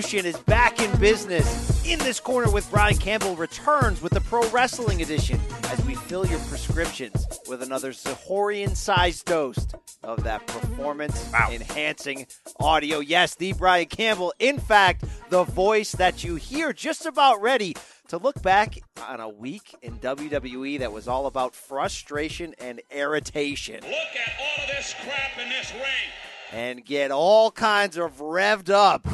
Revolution is back in business. In this corner with Brian Campbell returns with the Pro Wrestling Edition as we fill your prescriptions with another Zahorian sized dose of that performance enhancing audio. Yes, the Brian Campbell, in fact, the voice that you hear just about ready to look back on a week in WWE that was all about frustration and irritation. Look at all of this crap in this ring. and get all kinds of revved up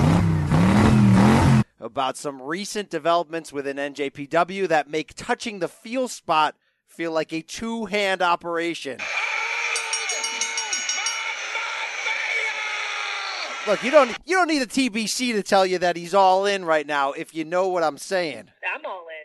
about some recent developments within NJPW that make touching the feel spot feel like a two hand operation. Look, you don't you don't need a TBC to tell you that he's all in right now if you know what I'm saying. I'm all in.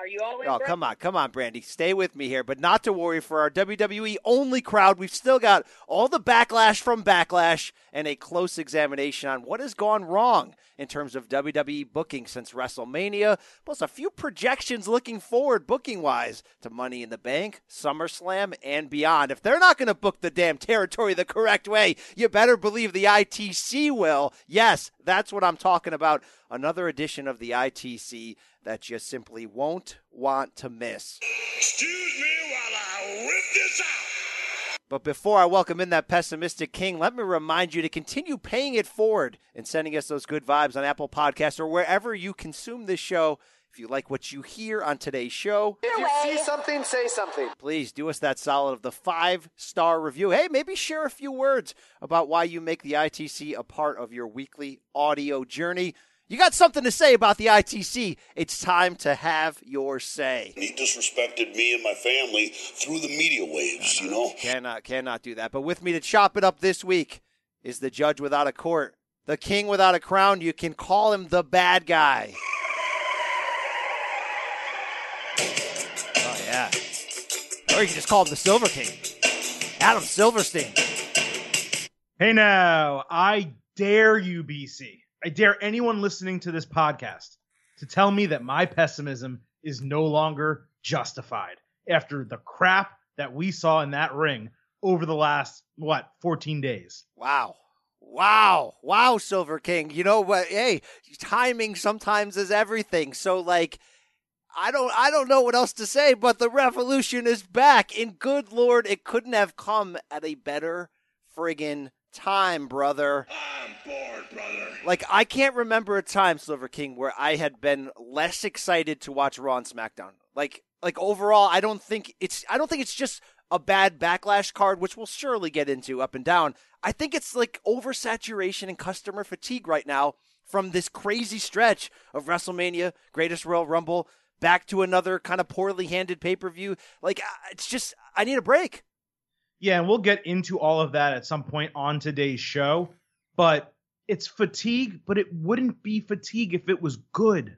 Are you in? Oh, bro? come on, come on, Brandy. Stay with me here, but not to worry for our WWE only crowd. We've still got all the backlash from Backlash and a close examination on what has gone wrong in terms of WWE booking since WrestleMania, plus a few projections looking forward booking wise to Money in the Bank, SummerSlam, and beyond. If they're not going to book the damn territory the correct way, you better believe the ITC will. Yes, that's what I'm talking about. Another edition of the ITC that you simply won't want to miss. Excuse me while I rip this out. But before I welcome in that pessimistic king, let me remind you to continue paying it forward and sending us those good vibes on Apple Podcasts or wherever you consume this show. If you like what you hear on today's show, If you see something, say something. please do us that solid of the five star review. Hey, maybe share a few words about why you make the ITC a part of your weekly audio journey. You got something to say about the ITC? It's time to have your say. He disrespected me and my family through the media waves, you know? Uh-huh. Cannot, cannot do that. But with me to chop it up this week is the judge without a court, the king without a crown. You can call him the bad guy. Oh yeah, or you can just call him the Silver King, Adam Silverstein. Hey now, I dare you, BC. I dare anyone listening to this podcast to tell me that my pessimism is no longer justified after the crap that we saw in that ring over the last, what, 14 days. Wow. Wow. Wow, Silver King. You know what? Hey, timing sometimes is everything. So like I don't I don't know what else to say, but the revolution is back. And good lord, it couldn't have come at a better friggin' time, brother. I'm bored, brother. Like I can't remember a time, Silver King, where I had been less excited to watch Raw and SmackDown. Like like overall, I don't think it's I don't think it's just a bad backlash card, which we'll surely get into up and down. I think it's like oversaturation and customer fatigue right now from this crazy stretch of WrestleMania, Greatest Royal Rumble, back to another kind of poorly handed pay per view. Like uh, it's just I need a break. Yeah, and we'll get into all of that at some point on today's show. But it's fatigue, but it wouldn't be fatigue if it was good.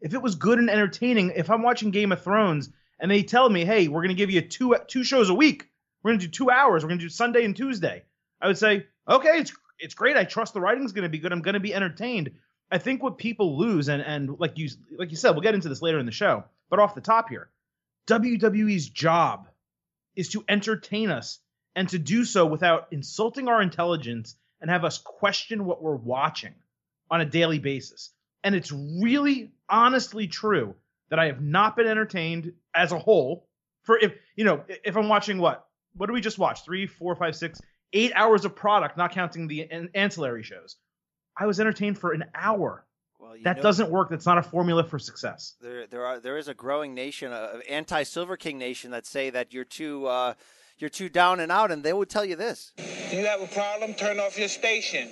If it was good and entertaining, if I'm watching Game of Thrones and they tell me, "Hey, we're going to give you two two shows a week. We're going to do 2 hours. We're going to do Sunday and Tuesday." I would say, "Okay, it's it's great. I trust the writing's going to be good. I'm going to be entertained." I think what people lose and and like you like you said, we'll get into this later in the show, but off the top here, WWE's job is to entertain us and to do so without insulting our intelligence and have us question what we're watching on a daily basis. And it's really honestly true that I have not been entertained as a whole for if you know if I'm watching what? What do we just watch? Three four five six eight hours of product not counting the an- ancillary shows. I was entertained for an hour Well, you that know- doesn't work that's not a formula for success there there are there is a growing nation of anti Silver King nation that say that you're too uh, you're too down and out, and they would tell you this. You have a problem? Turn off your station.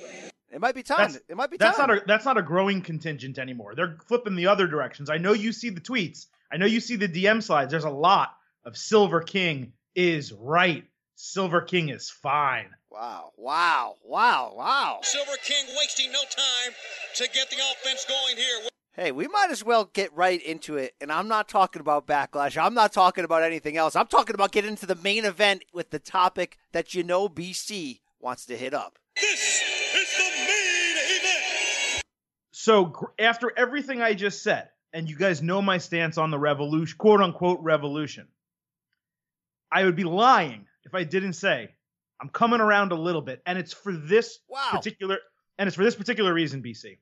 It might be time. That's- it might be That's time. not a that's not a growing contingent anymore. They're flipping the other directions. I know you see the tweets. I know you see the DM slides. There's a lot of Silver King is right. Silver King is fine. Wow, wow, wow, wow. Silver King wasting no time to get the offense going here. Hey, we might as well get right into it. And I'm not talking about backlash. I'm not talking about anything else. I'm talking about getting into the main event with the topic that you know BC wants to hit up. This is the main event. So after everything I just said, and you guys know my stance on the revolution, quote unquote revolution, I would be lying if I didn't say I'm coming around a little bit, and it's for this Wow. particular, and it's for this particular reason, BC.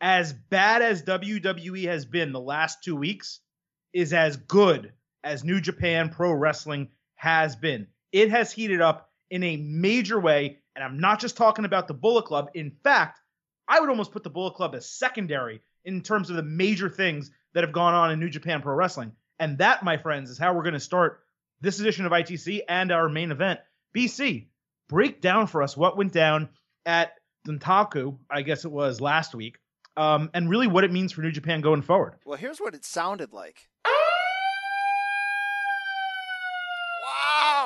as bad as WWE has been the last two weeks, is as good as New Japan Pro Wrestling has been. It has heated up in a major way, and I'm not just talking about the Bullet Club. In fact, I would almost put the Bullet Club as secondary in terms of the major things that have gone on in New Japan Pro Wrestling. And that, my friends, is how we're going to start this edition of ITC and our main event. BC, break down for us what went down at Dontaku, I guess it was last week, um, and really what it means for New Japan going forward. Well, here's what it sounded like.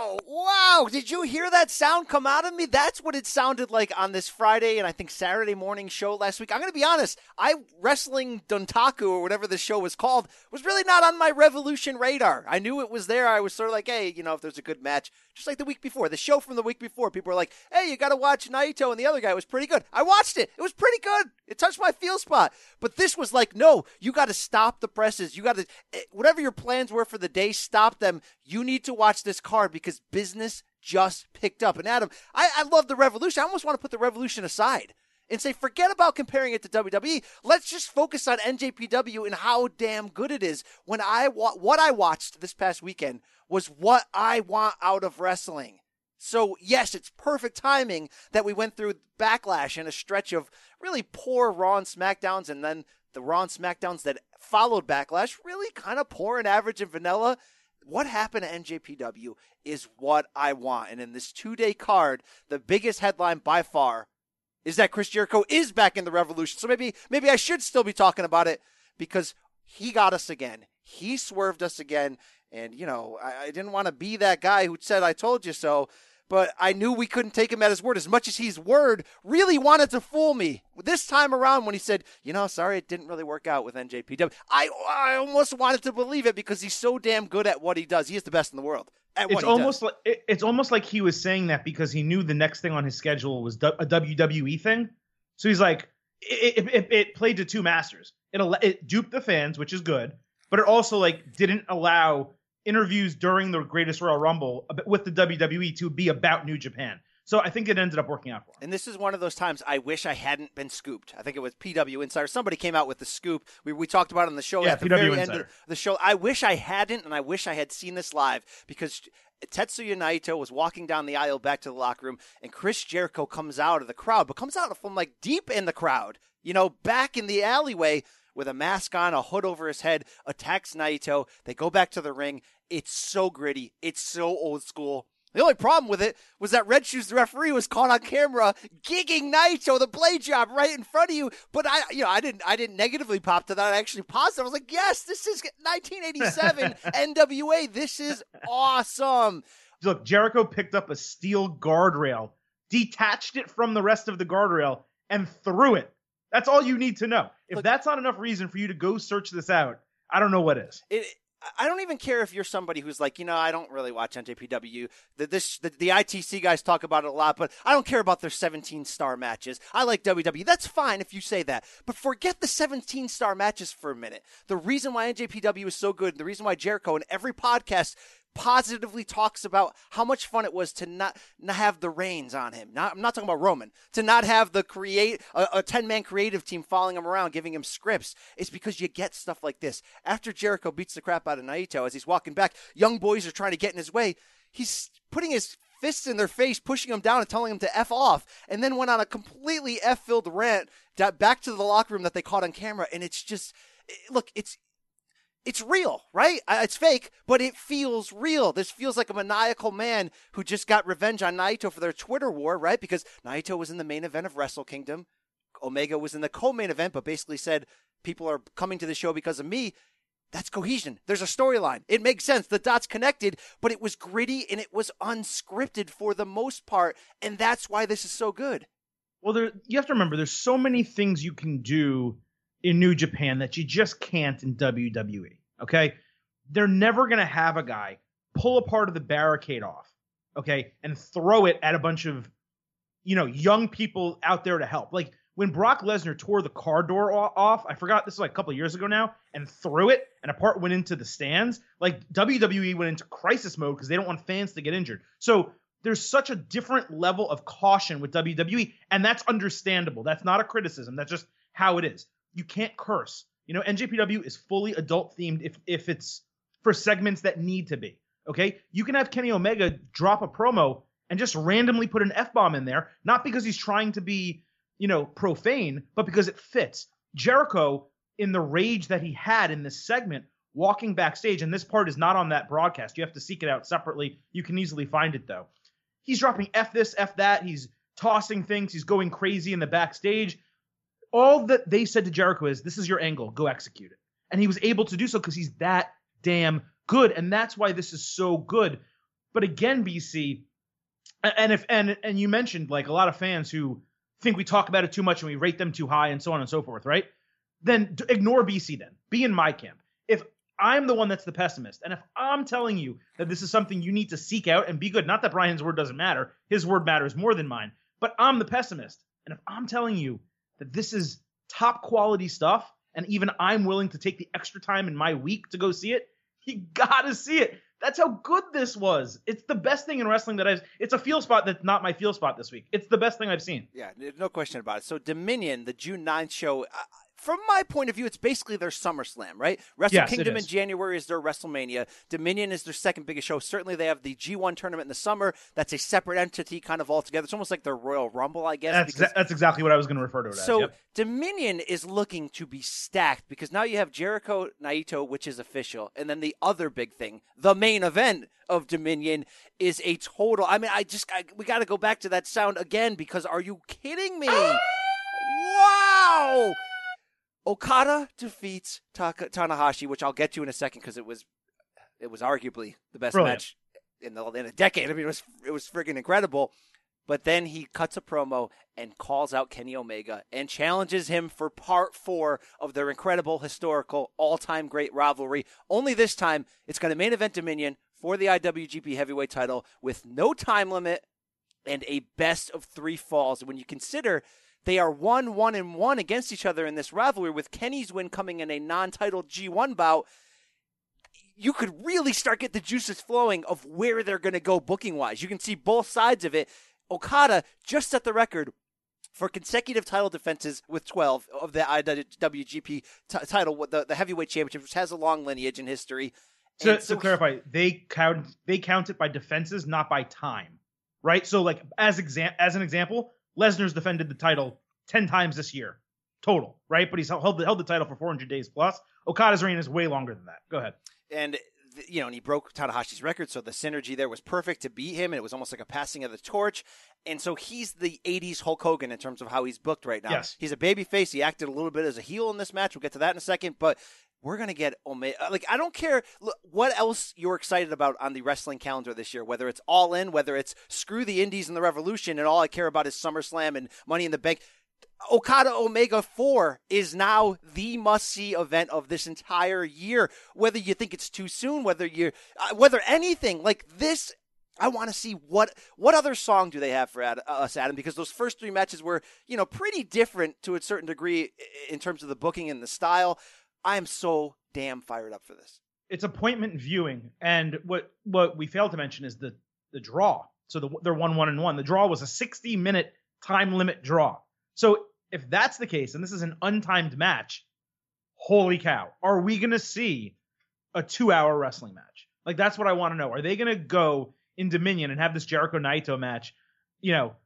Wow! Wow! Did you hear that sound come out of me? That's what it sounded like on this Friday and I think Saturday morning show last week. I'm going to be honest. I wrestling Dontaku or whatever the show was called was really not on my Revolution radar. I knew it was there. I was sort of like, hey, you know, if there's a good match, just like the week before, the show from the week before, people were like, hey, you got to watch Naito and the other guy was pretty good. I watched it. It was pretty good. It touched my feel spot. But this was like, no, you got to stop the presses. You got to, eh, whatever your plans were for the day, stop them. You need to watch this card because business just picked up. And Adam, I, I love the Revolution. I almost want to put the Revolution aside and say, forget about comparing it to WWE. Let's just focus on NJPW and how damn good it is. When I wa- what I watched this past weekend was what I want out of wrestling. So yes, it's perfect timing that we went through backlash and a stretch of really poor Raw and SmackDowns, and then the Raw and SmackDowns that followed backlash, really kind of poor and average and vanilla. What happened to NJPW is what I want. And in this two day card, the biggest headline by far is that Chris Jericho is back in the revolution. So maybe maybe I should still be talking about it because he got us again. He swerved us again. And, you know, I, I didn't want to be that guy who said, I told you so but I knew we couldn't take him at his word as much as his word really wanted to fool me. This time around, when he said, you know, sorry, it didn't really work out with NJPW, I, I almost wanted to believe it because he's so damn good at what he does. He is the best in the world. it's almost does. like it's almost like he was saying that because he knew the next thing on his schedule was a WWE thing. So he's like, it, it, it played to two masters. It, it duped the fans, which is good, but it also like didn't allow interviews during the Greatest Royal Rumble with the WWE to be about New Japan. So I think it ended up working out for him. And this is one of those times I wish I hadn't been scooped. I think it was PW Insider. Somebody came out with the scoop. We, we talked about it on the show yeah, at the PW very Insider. end of the show. I wish I hadn't, and I wish I had seen this live because Tetsuya Naito was walking down the aisle back to the locker room, and Chris Jericho comes out of the crowd, but comes out from like deep in the crowd, you know, back in the alleyway with a mask on, a hood over his head, attacks Naito. They go back to the ring, it's so gritty. It's so old school. The only problem with it was that Red Shoes, the referee, was caught on camera gigging Naito the blade job right in front of you. But I, you know, I didn't, I didn't negatively pop to that. I actually paused. I was like, yes, this is 1987 NWA. This is awesome. Look, Jericho picked up a steel guardrail, detached it from the rest of the guardrail, and threw it. That's all you need to know. If Look, that's not enough reason for you to go search this out, I don't know what is. It, I don't even care if you're somebody who's like, you know, I don't really watch NJPW. The, this, the, the ITC guys talk about it a lot, but I don't care about their 17 star matches. I like WWE. That's fine if you say that, but forget the 17 star matches for a minute. The reason why NJPW is so good, the reason why Jericho in every podcast positively talks about how much fun it was to not, not have the reins on him. Not, I'm not talking about Roman. To not have the create a 10 man creative team following him around, giving him scripts. It's because you get stuff like this. After Jericho beats the crap out of Naito as he's walking back, young boys are trying to get in his way. He's putting his fists in their face, pushing them down and telling them to F off, and then went on a completely F filled rant back to the locker room that they caught on camera. And it's just, look, it's it's real, right? It's fake, but it feels real. This feels like a maniacal man who just got revenge on Naito for their Twitter war, right? Because Naito was in the main event of Wrestle Kingdom. Omega was in the co-main event, but basically said people are coming to the show because of me. That's cohesion. There's a storyline. It makes sense. The dots connected, but it was gritty and it was unscripted for the most part, and that's why this is so good. Well, there you have to remember there's so many things you can do in New Japan that you just can't in WWE. Okay. They're never going to have a guy pull a part of the barricade off, okay, and throw it at a bunch of, you know, young people out there to help. Like when Brock Lesnar tore the car door off, I forgot this was like a couple years ago now, and threw it, and a part went into the stands. Like WWE went into crisis mode because they don't want fans to get injured. So there's such a different level of caution with WWE, and that's understandable. That's not a criticism. That's just how it is. You can't curse. You know, NJPW is fully adult themed if if it's for segments that need to be. Okay, you can have Kenny Omega drop a promo and just randomly put an f bomb in there, not because he's trying to be, you know, profane, but because it fits. Jericho, in the rage that he had in this segment, walking backstage, and this part is not on that broadcast. You have to seek it out separately. You can easily find it though. He's dropping f this, f that. He's tossing things. He's going crazy in the backstage. All that they said to Jericho is, "This is your angle. Go execute it." And he was able to do so because he's that damn good, and that's why this is so good. But again, BC, and if and and you mentioned like a lot of fans who think we talk about it too much and we rate them too high and so on and so forth, right? Then ignore BC. Then be in my camp. If I'm the one that's the pessimist, and if I'm telling you that this is something you need to seek out and be good, not that Brian's word doesn't matter, his word matters more than mine, but I'm the pessimist, and if I'm telling you that this is top quality stuff, and even I'm willing to take the extra time in my week to go see it, you gotta see it. That's how good this was. It's the best thing in wrestling that I've. It's a feel spot that's not my feel spot this week. It's the best thing I've seen. Yeah, no question about it. So Dominion, the June 9th show, from my point of view, it's basically their SummerSlam, right? Wrestle Yes, Kingdom in. January is their WrestleMania. Dominion is their second biggest show. Certainly, they have the G1 tournament in the summer. That's a separate entity, kind of altogether. It's almost like their Royal Rumble, I guess. That's because- that's exactly what I was going to refer to it as. so Yep. Dominion is looking to be stacked because now you have Jericho Naito, which is official, and then the other big thing, the main event of Dominion, is a total. I mean, I just I, we got to go back to that sound again because are you kidding me? wow! Okada defeats Taka, Tanahashi, which I'll get to in a second because it was it was arguably the best Brilliant. match in the in a decade. I mean, it was it was friggin' incredible. But then he cuts a promo and calls out Kenny Omega and challenges him for part four of their incredible, historical, all time great rivalry. Only this time, it's going to main event Dominion for the IWGP Heavyweight title with no time limit and a best of three falls. When you consider they are one, one, and one against each other in this rivalry, with Kenny's win coming in a non title G1 bout, you could really start get the juices flowing of where they're going to go booking wise. You can see both sides of it. Okada just set the record for consecutive title defenses with 12 of the IWGP t- title, the, the heavyweight championship, which has a long lineage in history. to, so to clarify, they count they count it by defenses, not by time, right? So, like as exam as an example, Lesnar's defended the title ten times this year, total, right? But he's held the, held the title for 400 days plus. Okada's reign is way longer than that. Go ahead. and you know, and he broke Tanahashi's record, so the synergy there was perfect to beat him, and it was almost like a passing of the torch. And so he's the '80s Hulk Hogan in terms of how he's booked right now. Yes. he's a babyface. He acted a little bit as a heel in this match. We'll get to that in a second, but. We're gonna get Omega. Like I don't care what else you're excited about on the wrestling calendar this year. Whether it's All In, whether it's screw the Indies and the Revolution, and all I care about is SummerSlam and Money in the Bank. Okada Omega 4 is now the must-see event of this entire year. Whether you think it's too soon, whether you uh, whether anything like this I want to see what what other song do they have for Ad, us, Adam? Because those first three matches were, you know, pretty different to a certain degree in terms of the booking and the style. I am so damn fired up for this. It's appointment viewing, and what what we failed to mention is the the draw. So the, they're one one and one. The draw was a 60 minute time limit draw. So if that's the case, and this is an untimed match, holy cow, are we gonna see a two hour wrestling match? Like that's what I want to know. Are they gonna go in Dominion and have this Jericho Naito match? You know,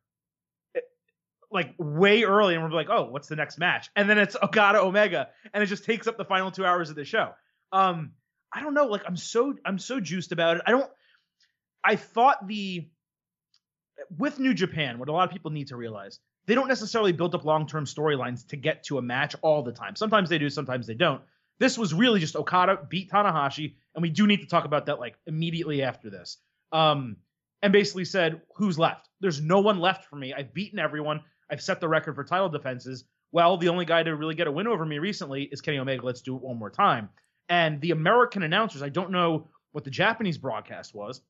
like way early, and we're like, oh, what's the next match? And then it's Okada Omega, and it just takes up the final two hours of the show. Um, I don't know. Like I'm so I'm so juiced about it. I don't. I thought the with New Japan, what a lot of people need to realize, they don't necessarily build up long term storylines to get to a match all the time. Sometimes they do, sometimes they don't. This was really just Okada beat Tanahashi, and we do need to talk about that like immediately after this. Um, and basically said, "Who's left? There's no one left for me. I've beaten everyone. I've set the record for title defenses. Well, the only guy to really get a win over me recently is Kenny Omega. Let's do it one more time." And the American announcers, I don't know what the Japanese broadcast was,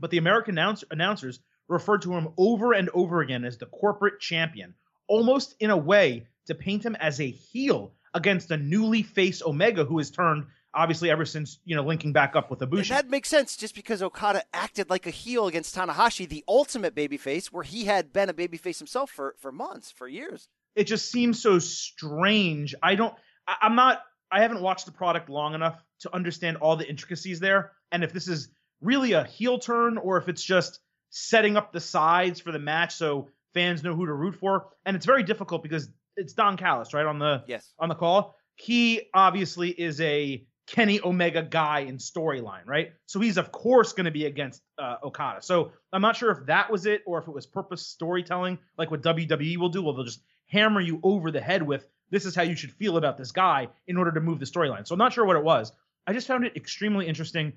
but the American announce- announcers referred to him over and over again as the corporate champion, almost in a way to paint him as a heel against a newly faced Omega who has turned obviously ever since you know linking back up with And that makes sense just because Okada acted like a heel against Tanahashi, the ultimate babyface, where he had been a babyface himself for, for months, for years. it just seems so strange. I don't. I, I'm not. I haven't watched the product long enough to understand all the intricacies there, and if this is really a heel turn or if it's just setting up the sides for the match so fans know who to root for. And it's very difficult because it's Don Callis, right, on the Yes. on the call. He obviously is a Kenny Omega guy in storyline, right? So he's of course going to be against uh, Okada. So I'm not sure if that was it or if it was purpose storytelling, like what WWE will do. Well, they'll just hammer you over the head with this is how you should feel about this guy in order to move the storyline. So I'm not sure what it was. I just found it extremely interesting,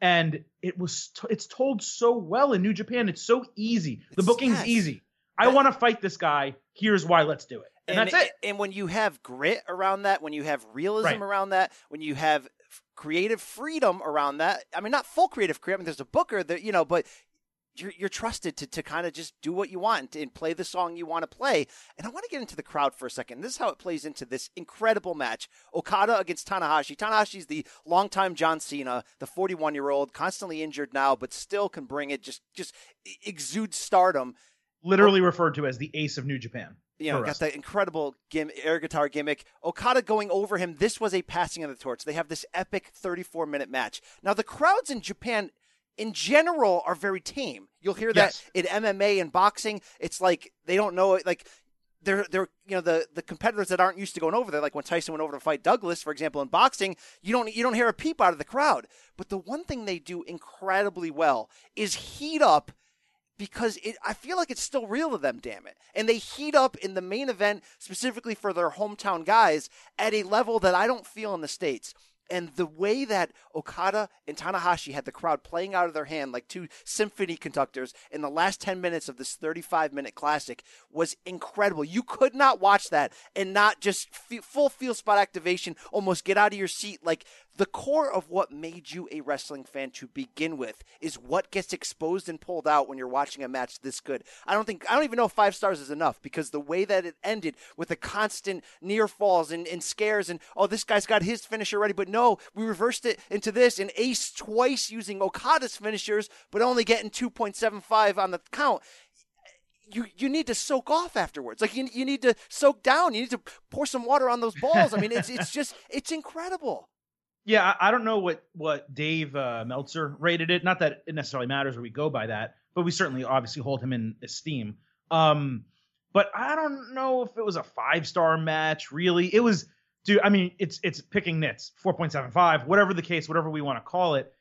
and it was t- it's told so well in New Japan. It's so easy. The It's- booking's yes. easy. I want to fight this guy. Here's why. Let's do it. And, that's it. And when you have grit around that, when you have realism Right. around that, when you have creative freedom around that, I mean, not full creative freedom. I mean, there's a booker that you know, but you're you're trusted to to kind of just do what you want and, and play the song you want to play. And I want to get into the crowd for a second. This is how it plays into this incredible match: Okada against Tanahashi. Tanahashi's the longtime John Cena, the 41 year old, constantly injured now, but still can bring it. Just just exudes stardom Literally referred to as the ace of New Japan. You know, got the incredible gim- air guitar gimmick. Okada going over him. This was a passing of the torch. They have this epic 34 minute match. Now, the crowds in Japan, in general, are very tame. You'll hear that in MMA and boxing. It's like they don't know it. Like they're they're you know the the competitors that aren't used to going over there. Like when Tyson went over to fight Douglas, for example, in boxing, you don't you don't hear a peep out of the crowd. But the one thing they do incredibly well is heat up because it, I feel like it's still real to them, damn it. And they heat up in the main event specifically for their hometown guys at a level that I don't feel in the States. And the way that Okada and Tanahashi had the crowd playing out of their hand like two symphony conductors in the last 10 minutes of this 35 minute classic was incredible. You could not watch that and not just full feel spot activation, almost get out of your seat. Like the core of what made you a wrestling fan to begin with is what gets exposed and pulled out when you're watching a match this good. I don't think I don't even know if five stars is enough because the way that it ended with the constant near falls and, and scares and oh this guy's got his finisher ready, but no, we reversed it into this and Ace twice using Okada's finishers, but only getting 2.75 on the count you you need to soak off afterwards. Like you you need to soak down. You need to pour some water on those balls. I mean, it's it's just it's incredible. Yeah, I, don't know what what Dave uh, Meltzer rated it. Not that it necessarily matters where we go by that, but we certainly obviously hold him in esteem. Um, but I don't know if it was a five star match. Really, it was. Dude, I mean, it's it's picking nits, four point seven five, whatever the case, whatever we want to call it.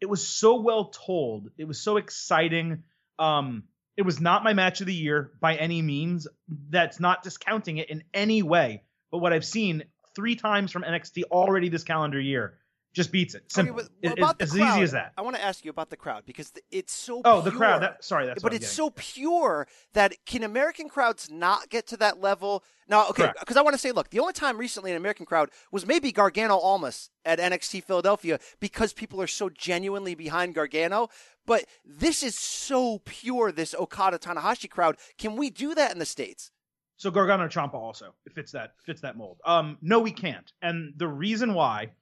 It was so well told. It was so exciting. Um, it was not my match of the year by any means. That's not discounting it in any way. But what I've seen three times from NXT already this calendar year just beats it. Simple. Okay, It- about it's the as crowd, easy as that. I want to ask you about the crowd because it's so. Oh, the crowd. That, sorry, that's but it's so pure that can American crowds not get to that level? Now, okay, because I want to say, look, the only time recently an American crowd was maybe Gargano Almas at NXT Philadelphia because people are so genuinely behind Gargano. But this is so pure, this Okada Tanahashi crowd. Can we do that in the states? So Gargano Ciampa also it fits that fits that mold. Um, no, we can't, and the reason why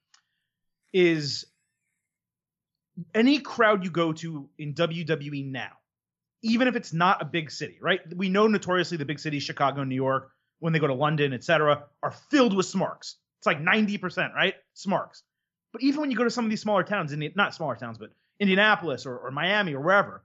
is any crowd you go to in WWE now, even if it's not a big city, right? We know notoriously the big cities, Chicago, New York, when they go to London, etc., are filled with smarks. It's like ninety percent, right? Smarks. But even when you go to some of these smaller towns, Indi- not smaller towns, but Indianapolis or, or Miami or wherever,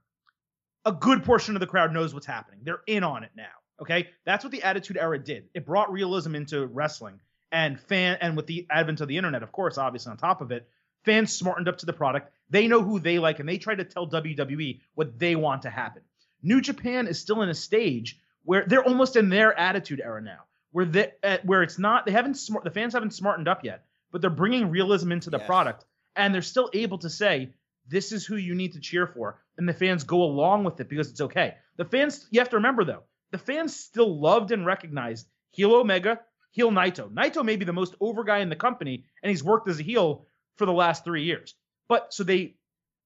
a good portion of the crowd knows what's happening. They're in on it now. Okay, that's what the Attitude Era did. It brought realism into wrestling, and fan, and with the advent of the internet, of course, obviously on top of it, fans smartened up to the product. They know who they like, and they try to tell WWE what they want to happen. New Japan is still in a stage where they're almost in their Attitude Era now, where they, uh, where it's not they haven't smart the fans haven't smartened up yet, but they're bringing realism into the Yes. product, and they're still able to say this is who you need to cheer for, and the fans go along with it because it's okay. The fans, you have to remember though, the fans still loved and recognized heel Omega, heel Naito. Naito may be the most over guy in the company, and he's worked as a heel for the last three years. But so they,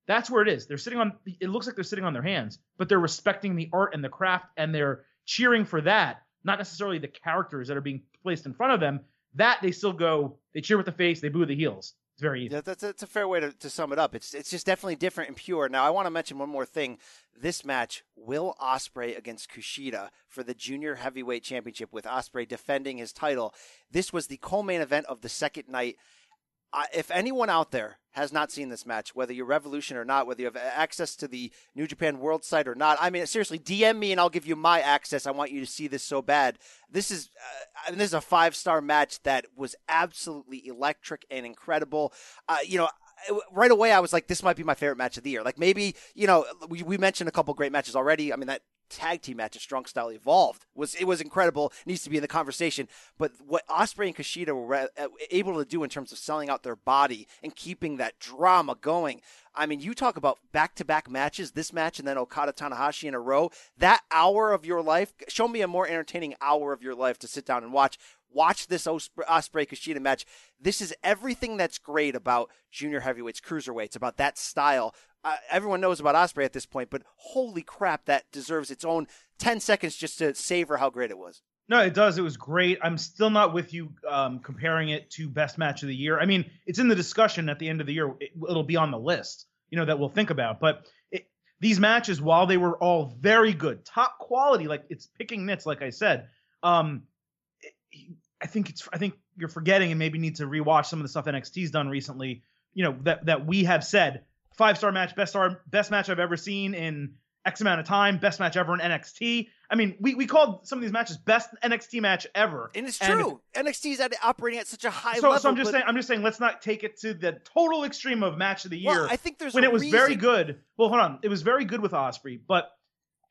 that's where it is. They're sitting on. It looks like they're sitting on their hands, but they're respecting the art and the craft, and they're cheering for that, not necessarily the characters that are being placed in front of them. That they still go. They cheer with the face, they boo the heels. It's very Yeah, that's, that's a fair way to, to sum it up. It's it's just definitely different and pure. Now, I want to mention one more thing. This match, Will Ospreay against Kushida for the Junior Heavyweight Championship, with Ospreay defending his title. This was the co-main event of the second night. If anyone out there has not seen this match, whether you're Revolution or not, whether you have access to the New Japan World site or not, I mean, seriously, DM me and I'll give you my access. I want you to see this so bad. This is, uh, I mean, this is a five star match that was absolutely electric and incredible. Uh, you know, right away I was like, this might be my favorite match of the year. Like maybe, you know, we, we mentioned a couple great matches already. I mean, that tag team match of Strong Style Evolved was it was incredible. Needs to be in the conversation. But what Ospreay and Kushida were uh, able to do in terms of selling out their body and keeping that drama going. I mean, you talk about back to back matches, this match and then Okada Tanahashi in a row. That hour of your life, show me a more entertaining hour of your life to sit down and watch. Watch this Ospreay Kushida match. This is everything that's great about junior heavyweights, cruiserweights, about that style uh, everyone knows about Ospreay at this point, but holy crap, that deserves its own 10 seconds just to savor how great it was. No, it does. It was great. I'm still not with you um, comparing it to best match of the year. I mean, it's in the discussion at the end of the year. It, will be on the list, you know, that we'll think about. But it, these matches, while they were all very good, top quality, like it's picking nits, like I said. Um, it, I think it's. I think you're forgetting, and maybe need to rewatch some of the stuff NXT's done recently. You know that that we have said five star match, best star, best match I've ever seen in X amount of time, best match ever in NXT. I mean, we, we called some of these matches best NXT match ever. And it's true. And NXT is operating at such a high so, level. So I'm just saying, I'm just saying, let's not take it to the total extreme of match of the year. Well, I think there's when it was reason. very good. Well, hold on, it was very good with Ospreay, but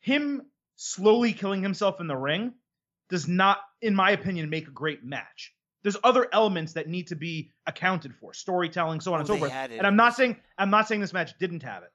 him slowly killing himself in the ring does not, in my opinion, make a great match there's other elements that need to be accounted for, storytelling, so on oh, and so forth. And I'm not saying I'm not saying this match didn't have it,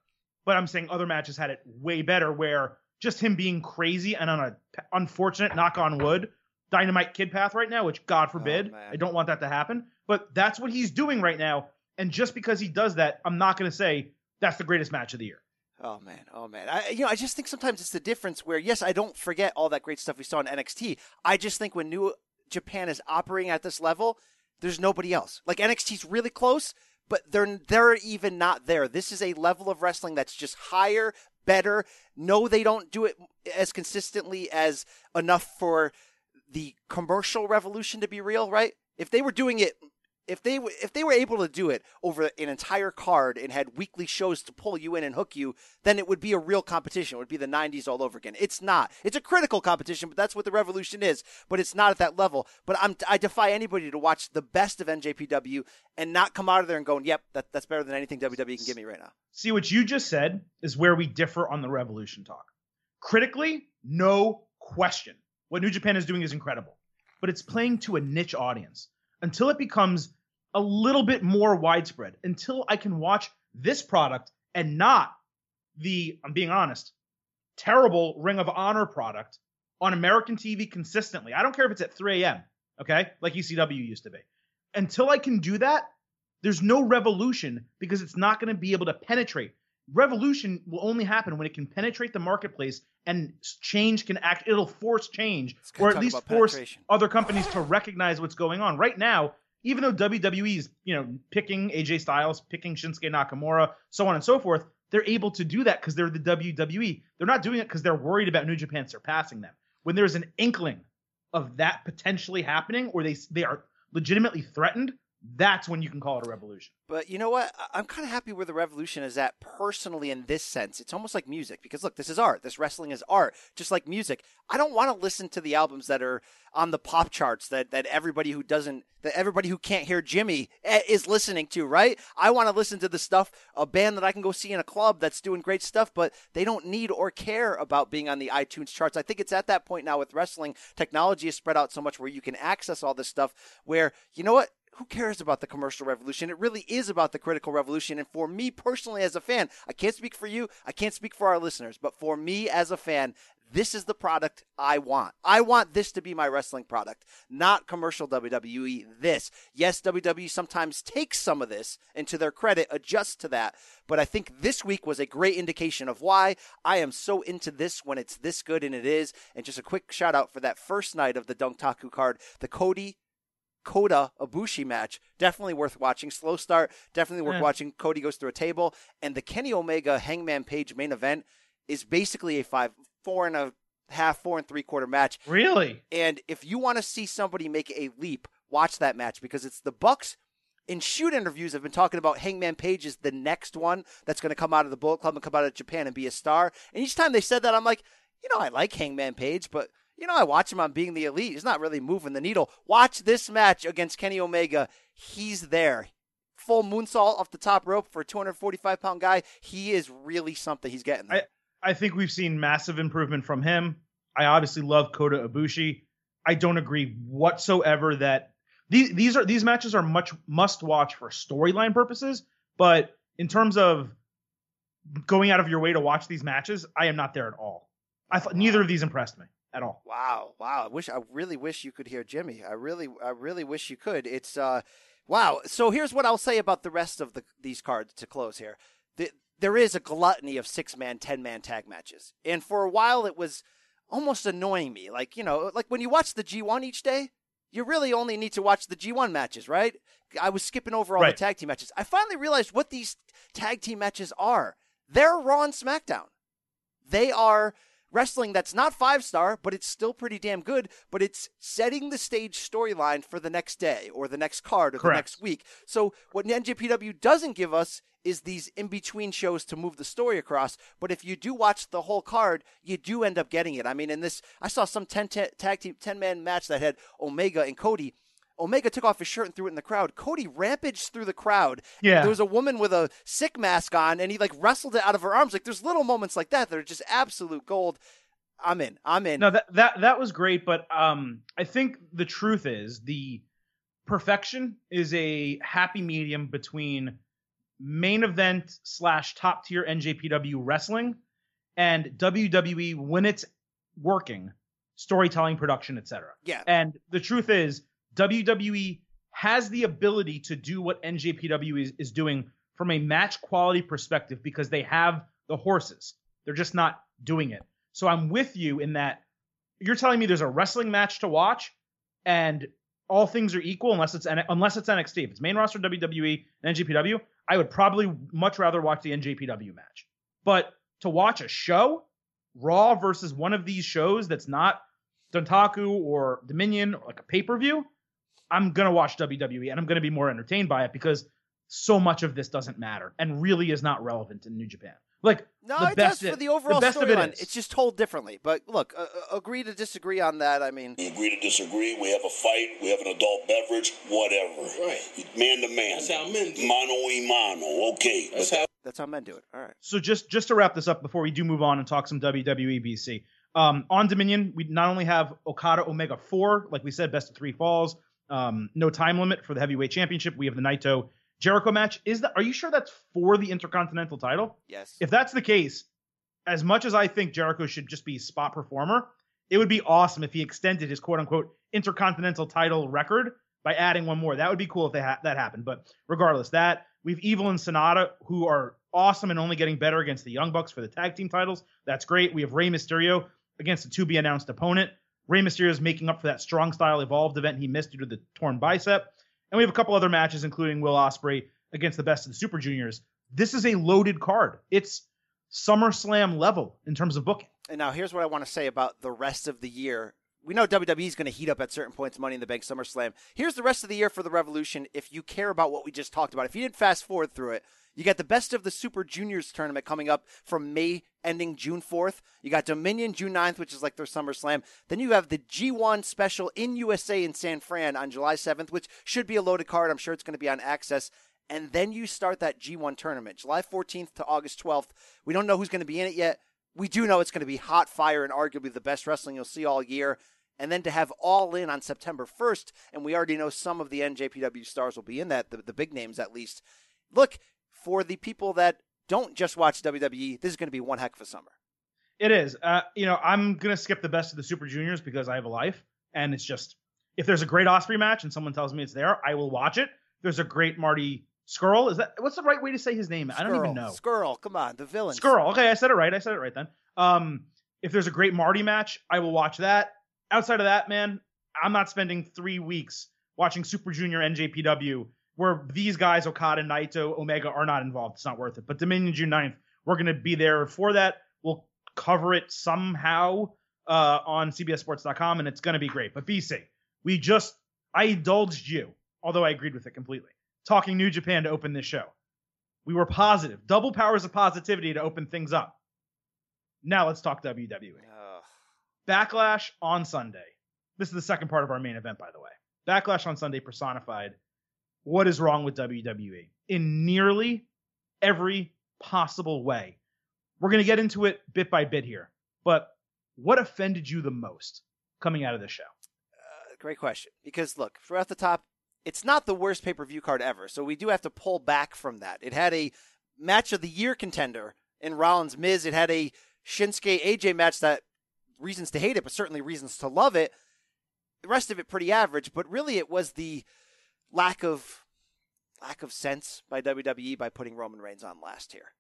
but I'm saying other matches had it way better. Where just him being crazy and on a unfortunate knock on wood dynamite kid path right now, which God oh, forbid, oh, I don't want that to happen. But that's what he's doing right now. And just because he does that, I'm not going to say that's the greatest match of the year. Oh man, oh man. I you know, I just think sometimes it's the difference where yes, I don't forget all that great stuff we saw in NXT. I just think when New Japan is operating at this level, there's nobody else. Like NXT's really close, but they're they're even not there. This is a level of wrestling that's just higher, better. No, they don't do it as consistently as enough for the commercial revolution to be real, right? If they were doing it if they if they were able to do it over an entire card and had weekly shows to pull you in and hook you, then it would be a real competition. It would be the 90s all over again. It's not. It's a critical competition, but that's what the revolution is. But it's not at that level. But I'm I defy anybody to watch the best of NJPW and not come out of there and going, "Yep, that, that's better than anything WWE can give me right now." See what you just said is where we differ on the revolution talk. Critically, no question. What New Japan is doing is incredible, but it's playing to a niche audience until it becomes a little bit more widespread until I can watch this product and not the, I'm being honest, terrible Ring of Honor product on American TV consistently. I don't care if it's at 3 a.m., okay, like ECW used to be. Until I can do that, there's no revolution because it's not going to be able to penetrate. Revolution will only happen when it can penetrate the marketplace and change can act. It'll force change, or at least force other companies to recognize what's going on. Right now, even though WWE is, you know, picking AJ Styles, picking Shinsuke Nakamura, so on and so forth, they're able to do that because they're the WWE. They're not doing it because they're worried about New Japan surpassing them. When there's an inkling of that potentially happening, or they they are legitimately threatened, that's when you can call it a revolution. But you know what? I'm kind of happy where the revolution is at personally in this sense. It's almost like music because look, this is art. This wrestling is art, just like music. I don't want to listen to the albums that are on the pop charts that, that everybody who doesn't, that everybody who can't hear Jimmy eh, is listening to, right? I want to listen to the stuff, a band that I can go see in a club that's doing great stuff, but they don't need or care about being on the iTunes charts. I think it's at that point now with wrestling. Technology is spread out so much where you can access all this stuff where, you know what? Who cares about the commercial revolution? It really is about the critical revolution. And for me personally, as a fan, I can't speak for you, I can't speak for our listeners, but for me as a fan, this is the product I want. I want this to be my wrestling product, not commercial WWE. This. Yes, WWE sometimes takes some of this and to their credit adjusts to that. But I think this week was a great indication of why I am so into this when it's this good and it is. And just a quick shout out for that first night of the Dontaku card, the Cody Kota Ibushi match, definitely worth watching. Slow start, definitely worth Yeah. watching. Cody goes through a table, and the Kenny Omega Hangman Page main event is basically a five, four and a half, four and three quarter match. Really? And if you want to see somebody make a leap, watch that match because it's the Bucks. In shoot interviews, have been talking about Hangman Page is the next one that's going to come out of the Bullet Club and come out of Japan and be a star. And each time they said that, I'm like, you know, I like Hangman Page, but you know, I watch him on being the elite. He's not really moving the needle. Watch this match against Kenny Omega. He's there. Full moonsault off the top rope for a 245 pound guy. He is really something. He's getting there. I think we've seen massive improvement from him. I obviously love Kota Ibushi. I don't agree whatsoever that these these are these matches are much must watch for storyline purposes, but in terms of going out of your way to watch these matches, I am not there at all. I thought neither of these impressed me at all. Wow, wow. I wish I really wish you could hear Jimmy. I really I really wish you could. It's uh wow. So here's what I'll say about the rest of the these cards to close here. The, there is a gluttony of six man, ten man tag matches. And for a while it was almost annoying me. Like, you know, like when you watch the G one each day, you really only need to watch the G one matches, right? I was skipping over all Right. the tag team matches. I finally realized what these tag team matches are. They're Raw and SmackDown. They are wrestling that's not five star, but it's still pretty damn good. But it's setting the stage storyline for the next day or the next card or the next week. So what NJPW doesn't give us is these in between shows to move the story across. But if you do watch the whole card, you do end up getting it. I mean, in this, I saw some 10 ta- tag team 10 man match that had Omega and Cody. Omega took off his shirt and threw it in the crowd. Cody rampaged through the crowd. Yeah. There was a woman with a sick mask on, and he like wrestled it out of her arms. Like there's little moments like that that are just absolute gold. I'm in. I'm in. No, that that that was great, but um, I think the truth is the perfection is a happy medium between main event slash top tier NJPW wrestling and WWE when it's working, storytelling, production, etc. Yeah. And the truth is, WWE has the ability to do what NJPW is, is doing from a match quality perspective because they have the horses. They're just not doing it. So I'm with you in that you're telling me there's a wrestling match to watch and all things are equal unless it's unless it's NXT. If it's main roster WWE and NJPW, I would probably much rather watch the NJPW match. But to watch a show, Raw versus one of these shows that's not Dontaku or Dominion or like a pay-per-view, I'm gonna watch WWE and I'm gonna be more entertained by it because so much of this doesn't matter and really is not relevant in New Japan. Like no, the it best does for the overall best of it storyline. It's just told differently. But look, uh, agree to disagree on that. I mean, We agree to disagree. We have a fight. We have an adult beverage. Whatever. Right. Man to man. That's how men do it. Mano y mano. Okay. That's But how that's how men do it. All right. so just just to wrap this up before we do move on and talk some WWE BC. Um, on Dominion, we not only have Okada Omega four, like we said, best of three falls, um, no time limit for the heavyweight championship. We have the Naito Jericho match. Is that? Are you sure that's for the Intercontinental title? Yes. If that's the case, as much as I think Jericho should just be a spot performer, it would be awesome if he extended his quote unquote intercontinental title record by adding one more. That would be cool if they ha- that happened. But regardless, that we've Evil and Sanada who are awesome and only getting better against the Young Bucks for the tag team titles. That's great. We have Rey Mysterio against a to be announced opponent. Rey Mysterio is making up for that strong style evolved event he missed due to the torn bicep. And we have a couple other matches, including Will Ospreay against the best of the Super Juniors. This is a loaded card. It's SummerSlam level in terms of booking. And now here's what I want to say about the rest of the year. We know WWE is going to heat up at certain points, Money in the Bank, SummerSlam. Here's the rest of the year for the Revolution. If you care about what we just talked about, if you didn't fast forward through it, you got the best of the Super Juniors tournament coming up from May ending June 4th. You got Dominion June 9th, which is like their SummerSlam. Then you have the G1 special in USA in San Fran on July 7th, which should be a loaded card. I'm sure it's going to be on Access. And then you start that G1 tournament, July 14th to August 12th. We don't know who's going to be in it yet. We do know it's going to be hot fire and arguably the best wrestling you'll see all year. And then to have all in on September 1st, and we already know some of the NJPW stars will be in that, the, the big names at least. Look, for the people that don't just watch WWE, this is going to be one heck of a summer. It is. Uh, you know, I'm gonna skip the best of the Super Juniors because I have a life, and it's just if there's a great Ospreay match and someone tells me it's there, I will watch it. There's a great Marty Scurll. Is that what's the right way to say his name? I don't even know. Scurll, come on, the villain. Scurll. Okay, I said it right. I said it right then. Um, if there's a great Marty match, I will watch that. Outside of that, man, I'm not spending three weeks watching Super Junior NJPW where these guys, Okada, Naito, Omega, are not involved. It's not worth it. But Dominion June 9th, we're going to be there for that. We'll cover it somehow uh, on CBSSports.com, and it's going to be great. But BC, we just, I indulged you, although I agreed with it completely, talking New Japan to open this show. We were positive, double powers of positivity to open things up. Now let's talk WWE. Backlash on Sunday. This is the second part of our main event, by the way. Backlash on Sunday personified what is wrong with WWE in nearly every possible way. We're going to get into it bit by bit here, but what offended you the most coming out of the show? Uh, great question. Because look, throughout the top, it's not the worst pay per view card ever. So we do have to pull back from that. It had a match of the year contender in Rollins Miz. It had a Shinsuke AJ match that reasons to hate it, but certainly reasons to love it. The rest of it pretty average, but really it was the lack of lack of sense by WWE by putting Roman Reigns on last here.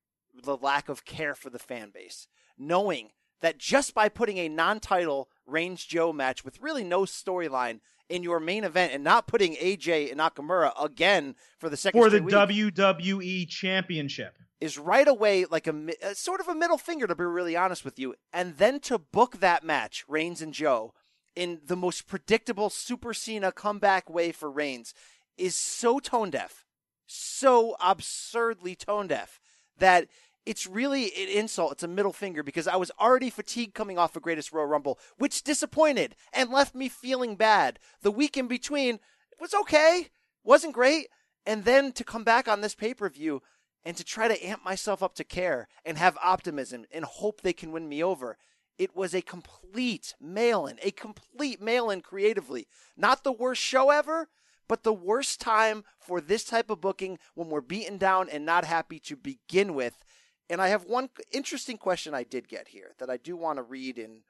The lack of care for the fan base, knowing that just by putting a non-title Reigns Joe match with really no storyline in your main event and not putting AJ and Nakamura again for the second For the week WWE Championship. Is right away like a, a uh, sort of a middle finger to be really honest with you and then to book that match Reigns and Joe in the most predictable Super Cena comeback way for Reigns is so tone deaf so absurdly tone deaf that it's really an insult. It's a middle finger because I was already fatigued coming off a Greatest Royal Rumble, which disappointed and left me feeling bad. The week in between was okay, wasn't great. And then to come back on this pay per view and to try to amp myself up to care and have optimism and hope they can win me over. It was a complete mail in, a complete mail in creatively. Not the worst show ever, but the worst time for this type of booking when we're beaten down and not happy to begin with. And I have one interesting question I did get here that I do want to read in.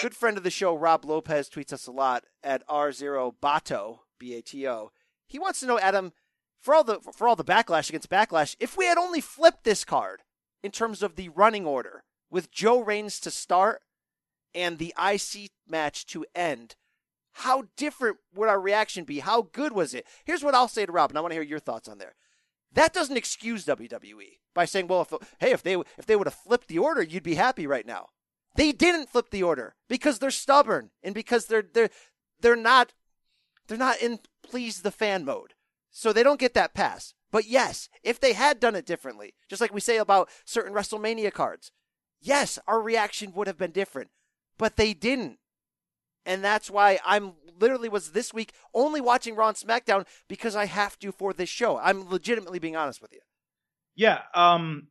Good friend of the show, Rob Lopez, tweets us a lot at R0Bato, B A T O. He wants to know, Adam, for all the for all the backlash against backlash, if we had only flipped this card in terms of the running order with Joe Reigns to start and the IC match to end, how different would our reaction be? How good was it? Here's what I'll say to Rob, and I want to hear your thoughts on there. That doesn't excuse WWE by saying, "Well, if, hey, if they if they would have flipped the order, you'd be happy right now." They didn't flip the order because they're stubborn and because they're they're they're not they're not in please the fan mode, so they don't get that pass. But yes, if they had done it differently, just like we say about certain WrestleMania cards, yes, our reaction would have been different. But they didn't. And that's why I'm literally was this week only watching Raw and SmackDown because I have to for this show. I'm legitimately being honest with you. Yeah, um,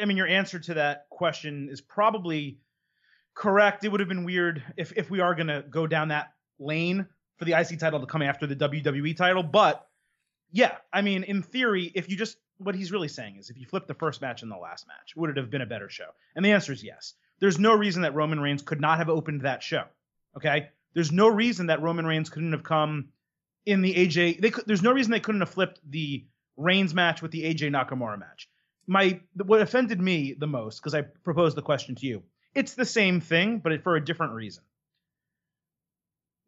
I mean, your answer to that question is probably correct. It would have been weird if if we are gonna go down that lane for the IC title to come after the WWE title, but yeah, I mean, in theory, if you just what he's really saying is if you flip the first match and the last match, would it have been a better show? And the answer is yes. There's no reason that Roman Reigns could not have opened that show. Okay, there's no reason that Roman Reigns couldn't have come in the AJ. They could, there's no reason they couldn't have flipped the Reigns match with the AJ Nakamura match. My what offended me the most because I proposed the question to you. It's the same thing, but for a different reason.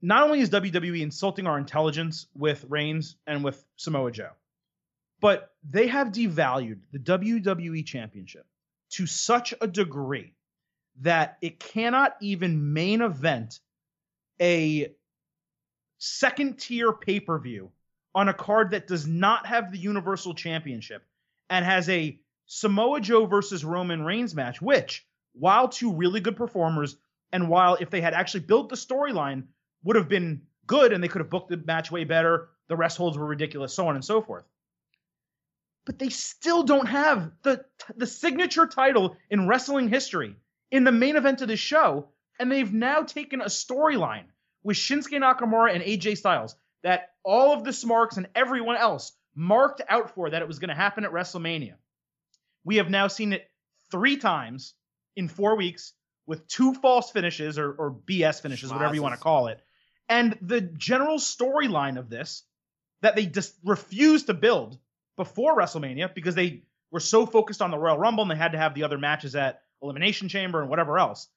Not only is WWE insulting our intelligence with Reigns and with Samoa Joe, but they have devalued the WWE Championship to such a degree that it cannot even main event a second tier pay per view on a card that does not have the Universal Championship and has a Samoa Joe versus Roman Reigns match, which, while two really good performers, and while if they had actually built the storyline, would have been good and they could have booked the match way better, the rest holds were ridiculous, so on and so forth. But they still don't have the the signature title in wrestling history in the main event of this show, and they've now taken a storyline with Shinsuke Nakamura and AJ Styles that all of the smarks and everyone else marked out for that it was going to happen at WrestleMania. We have now seen it three times in four weeks with two false finishes or, or BS finishes, whatever you want to call it. And the general storyline of this that they just refused to build before WrestleMania because they were so focused on the Royal Rumble and they had to have the other matches at Elimination Chamber and whatever else.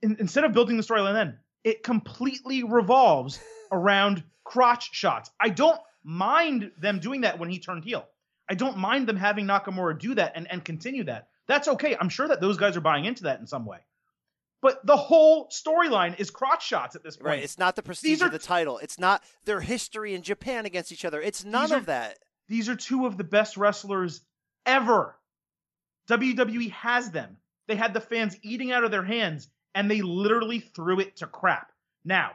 In, instead of building the storyline then, it completely revolves around crotch shots. I don't mind them doing that when he turned heel. I don't mind them having Nakamura do that and, and continue that. That's okay. I'm sure that those guys are buying into that in some way. But the whole storyline is crotch shots at this point. Right. It's not the prestige are- of the title. It's not their history in Japan against each other. It's none are- of that. These are two of the best wrestlers ever. WWE has them. They had the fans eating out of their hands, and they literally threw it to crap. Now,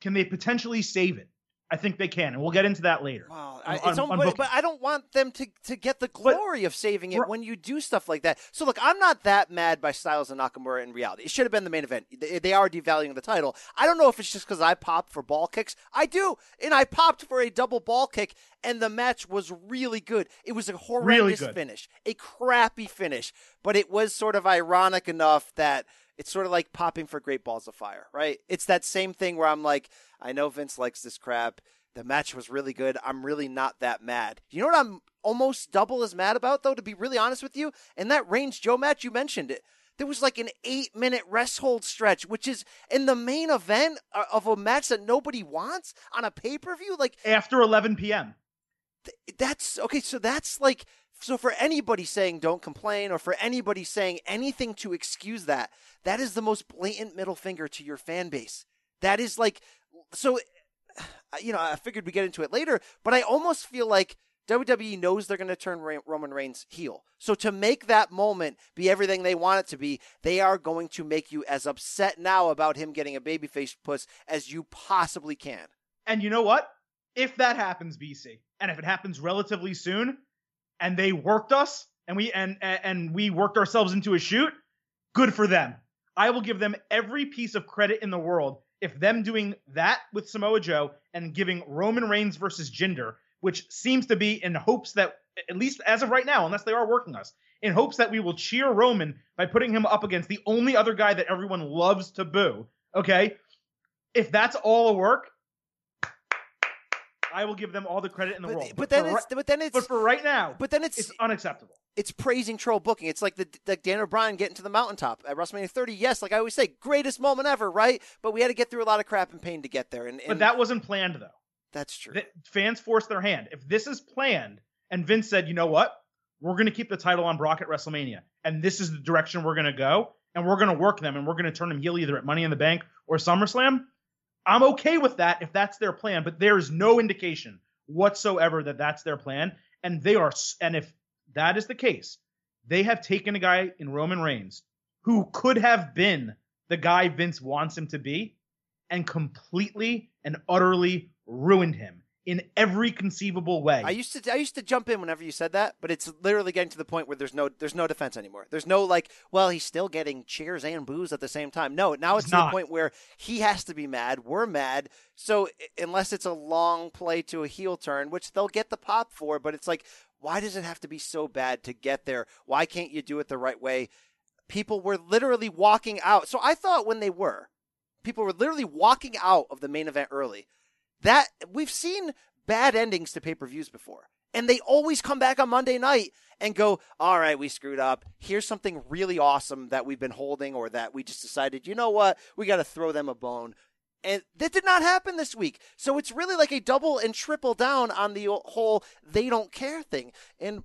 can they potentially save it? I think they can, and we'll get into that later. Wow, On- it's on- on but, but I don't want them to to get the glory of saving it when you do stuff like that. So look, I'm not that mad by Styles and Nakamura in reality. It should have been the main event. They, they are devaluing the title. I don't know if it's just because I popped for ball kicks. I do, and I popped for a double ball kick, and the match was really good. It was a horrendous good. finish, a crappy finish, but it was sort of ironic enough that. It's sort of like popping for Great Balls of Fire, right? It's that same thing where I'm like, I know Vince likes this crap. The match was really good. I'm really not that mad. You know what I'm almost double as mad about, though, to be really honest with you? And that Reigns Joe match, you mentioned it. There was like an eight minute rest hold stretch, which is in the main event uh, of a match that nobody wants on a pay per view. Like, After 11 p.m. th- that's okay. So that's like, so for anybody saying don't complain or for anybody saying anything to excuse that, that is the most blatant middle finger to your fan base. That is like, so, you know, I figured we get into it later, but I almost feel like WWE knows they're going to turn Roman Reigns heel. So to make that moment be everything they want it to be, they are going to make you as upset now about him getting a babyface puss as you possibly can. And you know what? If that happens, BC, and if it happens relatively soon, and they worked us, and we and and we worked ourselves into a shoot, good for them. I will give them every piece of credit in the world if them doing that with Samoa Joe and giving Roman Reigns versus Jinder, which seems to be in hopes that at least as of right now, unless they are working us, in hopes that we will cheer Roman by putting him up against the only other guy that everyone loves to boo. Okay, if that's all a work, I will give them all the credit in the But, world. but then for it's but then it's but for right now, but then it's it's unacceptable. it's praising troll booking. It's like the like Daniel Bryan getting to the mountaintop at WrestleMania 30. Yes, like I always say, greatest moment ever, right? But we had to get through a lot of crap and pain to get there, and, and But that wasn't planned though. that's true. The fans forced their hand. If this is planned, and Vince said, you know what, we're going to keep the title on Brock at WrestleMania, and this is the direction we're going to go, and we're going to work them, and we're going to turn them heel either at Money in the Bank or SummerSlam. I'm okay with that if that's their plan, but there is no indication whatsoever that that's their plan, and they are. And if that is the case, they have taken a guy in Roman Reigns who could have been the guy Vince wants him to be, and completely and utterly ruined him in every conceivable way. I used to I used to jump in whenever you said that, but it's literally getting to the point where there's no there's no defense anymore. There's no like, well, he's still getting cheers and boos at the same time. No, now it's to the point where he has to be mad. We're mad. So unless it's a long play to a heel turn, which they'll get the pop for, but it's like, why does it have to be so bad to get there? Why can't you do it the right way? People were literally walking out. So I thought when they were, people were literally walking out of the main event early. That we've seen bad endings to pay-per-views before. And they always come back on Monday night and go, "All right, we screwed up. Here's something really awesome that we've been holding or that we just decided, you know what? We got to throw them a bone." And that did not happen this week. So it's really like a double and triple down on the whole they don't care thing. And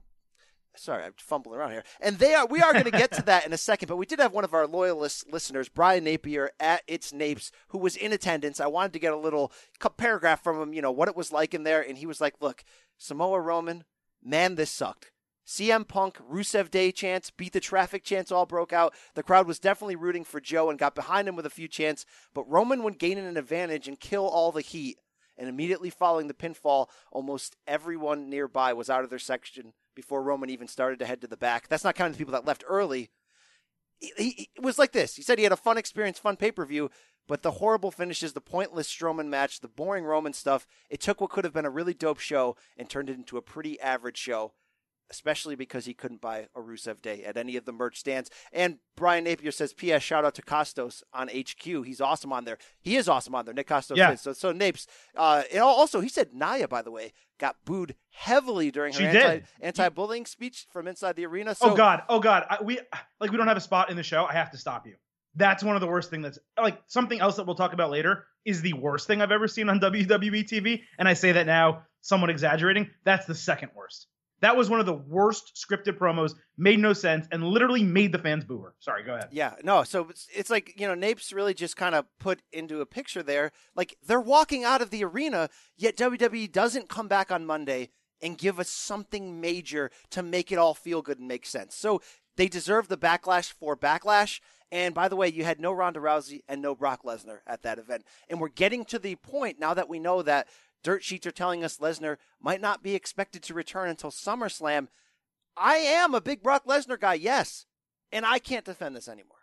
sorry, I'm fumbling around here. And they are we are going to get to that in a second, but we did have one of our loyalist listeners, Brian Napier at It's Napes, who was in attendance. I wanted to get a little paragraph from him, you know, what it was like in there, and he was like, "Look, Samoa Roman, man, this sucked." CM Punk, Rusev Day chants, beat the traffic chants all broke out. The crowd was definitely rooting for Joe and got behind him with a few chants, but Roman would gain an advantage and kill all the heat. And immediately following the pinfall, almost everyone nearby was out of their section before Roman even started to head to the back. That's not counting the people that left early. He, he- it was like this. He said he had a fun experience, fun pay per view, but the horrible finishes, the pointless Strowman match, the boring Roman stuff, it took what could have been a really dope show and turned it into a pretty average show especially because he couldn't buy a Rusev Day at any of the merch stands. And Brian Napier says, P.S. Shout out to Costos on HQ. He's awesome on there. He is awesome on there. Nick Costos Yeah. is. So, so Napes. Uh, and also, he said Nia, by the way, got booed heavily during her anti, anti-bullying speech from inside the arena. So, oh God, oh God, I, we like we don't have a spot in the show. I have to stop you. That's one of the worst things that's like something else that we'll talk about later is the worst thing I've ever seen on WWE TV. And I say that now, somewhat exaggerating. That's the second worst. That was one of the worst scripted promos, made no sense, and literally made the fans boo her. Sorry, go ahead. Yeah, no. So it's, it's like you know, Napes really just kind of put into a picture there. Like they're walking out of the arena, yet WWE doesn't come back on Monday and give us something major to make it all feel good and make sense. So they deserve the backlash for backlash. And by the way, you had no Ronda Rousey and no Brock Lesnar at that event. And we're getting to the point now that we know that dirt sheets are telling us Lesnar might not be expected to return until SummerSlam. I am a big Brock Lesnar guy, yes. And I can't defend this anymore.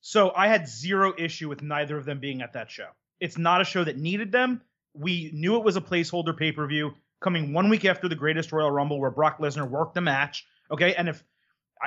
So I had zero issue with neither of them being at that show. It's not a show that needed them. We knew it was a placeholder pay per view coming one week after the Greatest Royal Rumble, where Brock Lesnar worked the match. Okay, and if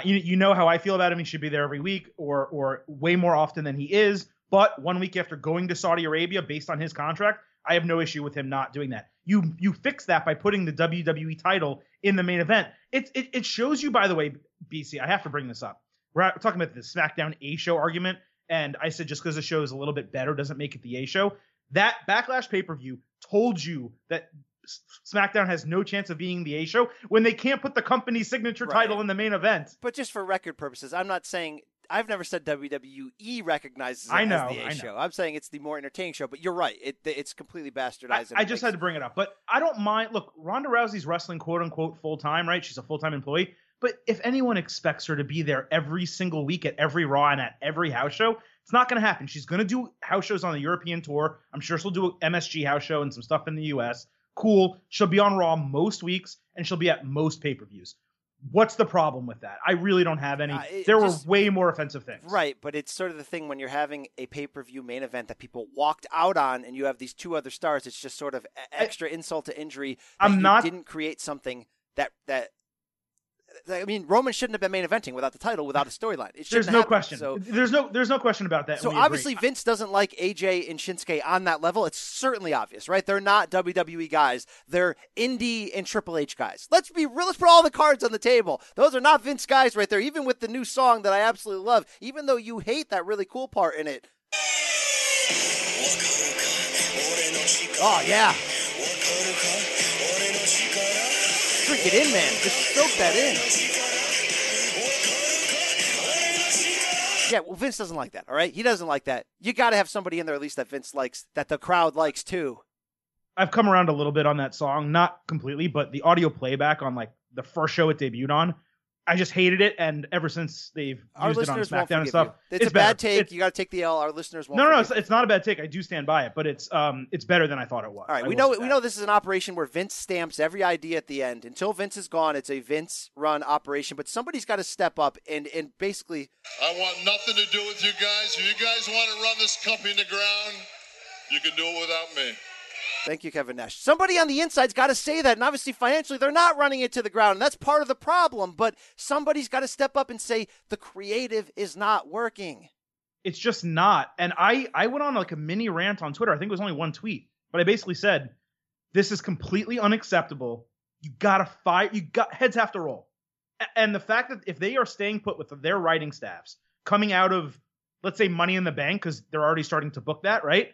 you, you know how I feel about him, he should be there every week or or way more often than he is. But one week after going to Saudi Arabia, based on his contract, I have no issue with him not doing that. You you fix that by putting the WWE title in the main event. It it, it shows you, by the way, BC. I have to bring this up. We're talking about the SmackDown A show argument, and I said just because the show is a little bit better doesn't make it the A show. That Backlash pay per view told you that SmackDown has no chance of being the A show when they can't put the company's signature Right. title in the main event. But just for record purposes, I'm not saying I've never said WWE recognizes it I know, as the A I know. show. I'm saying it's the more entertaining show. But you're right; it it's completely I, bastardized. and I just had to bring it up, but I don't mind. Look, Ronda Rousey's wrestling quote unquote full time, right? She's a full time employee. But if anyone expects her to be there every single week at every Raw and at every house show, it's not going to happen. She's going to do house shows on the European tour. I'm sure she'll do a MSG house show and some stuff in the US. Cool. She'll be on Raw most weeks and she'll be at most pay per views. What's the problem with that? I really don't have any. Uh, there just- were way more offensive things. Right, but it's sort of the thing when you're having a pay per view main event that people walked out on, and you have these two other stars. It's just sort of extra insult to injury. that I'm not- didn't create something that that. I mean, Roman shouldn't have been main eventing without the title, without a storyline. There's no happen. question. So, there's no there's no question about that. so We agree. obviously Vince doesn't like AJ and Shinsuke on that level. It's certainly obvious, right? They're not WWE guys. They're indie and Triple H guys. Let's be real. Let's put all the cards on the table. Those are not Vince guys right there. Even with the new song that I absolutely love, even though you hate that really cool part in it. Oh yeah. Drink it in, man. Just soak that in. Yeah, well, Vince doesn't like that. All right, he doesn't like that. You got to have somebody in there at least that Vince likes, that the crowd likes too. I've come around a little bit on that song, not completely, but the audio playback on like the first show it debuted on, I just hated it, and ever since they've Our used it on SmackDown and stuff, you. It's, a better. bad take. It's- you got to take the L. Our listeners won't. no, no, no, it's, it's not a bad take. I do stand by it, but it's um, it's better than I thought it was. All right, I we know we know this is an operation where Vince stamps every idea at the end. Until Vince is gone, it's a Vince run operation. But somebody's got to step up and and basically I want nothing to do with you guys. If you guys want to run this company to ground, you can do it without me. Thank you, Kevin Nash. Somebody on the inside's got to say that, and obviously financially they're not running it to the ground, and that's part of the problem. But somebody's got to step up and say the creative is not working. it's just not. And I I went on like a mini rant on Twitter. I think it was only one tweet, but I basically said, "This is completely unacceptable. You gotta fire. You got heads have to roll." And the fact that if they are staying put with their writing staffs coming out of, let's say, Money in the Bank, because they're already starting to book that, right?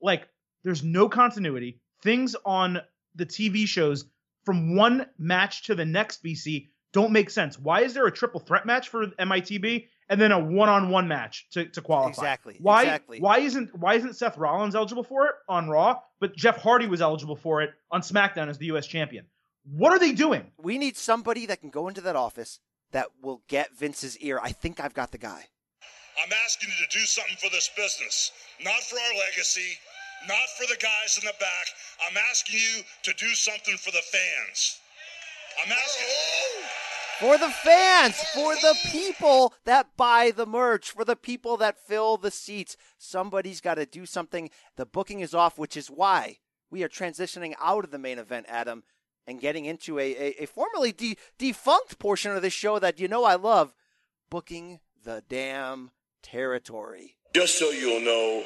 Like, there's no continuity. Things on the TV shows from one match to the next BC don't make sense. Why is there a triple threat match for MITB and then a one-on-one match to, to qualify? Exactly, Why? exactly. Why isn't Why isn't Seth Rollins eligible for it on Raw, but Jeff Hardy was eligible for it on SmackDown as the U.S. champion? What are they doing? We need somebody that can go into that office that will get Vince's ear. I think I've got the guy. I'm asking you to do something for this business, not for our legacy, not for the guys in the back. I'm asking you to do something for the fans. I'm asking. For the fans, for the people that buy the merch, for the people that fill the seats. Somebody's got to do something. The booking is off, which is why we are transitioning out of the main event, Adam, and getting into a, a, a formerly de- defunct portion of this show that you know I love booking the damn territory. Just so you'll know,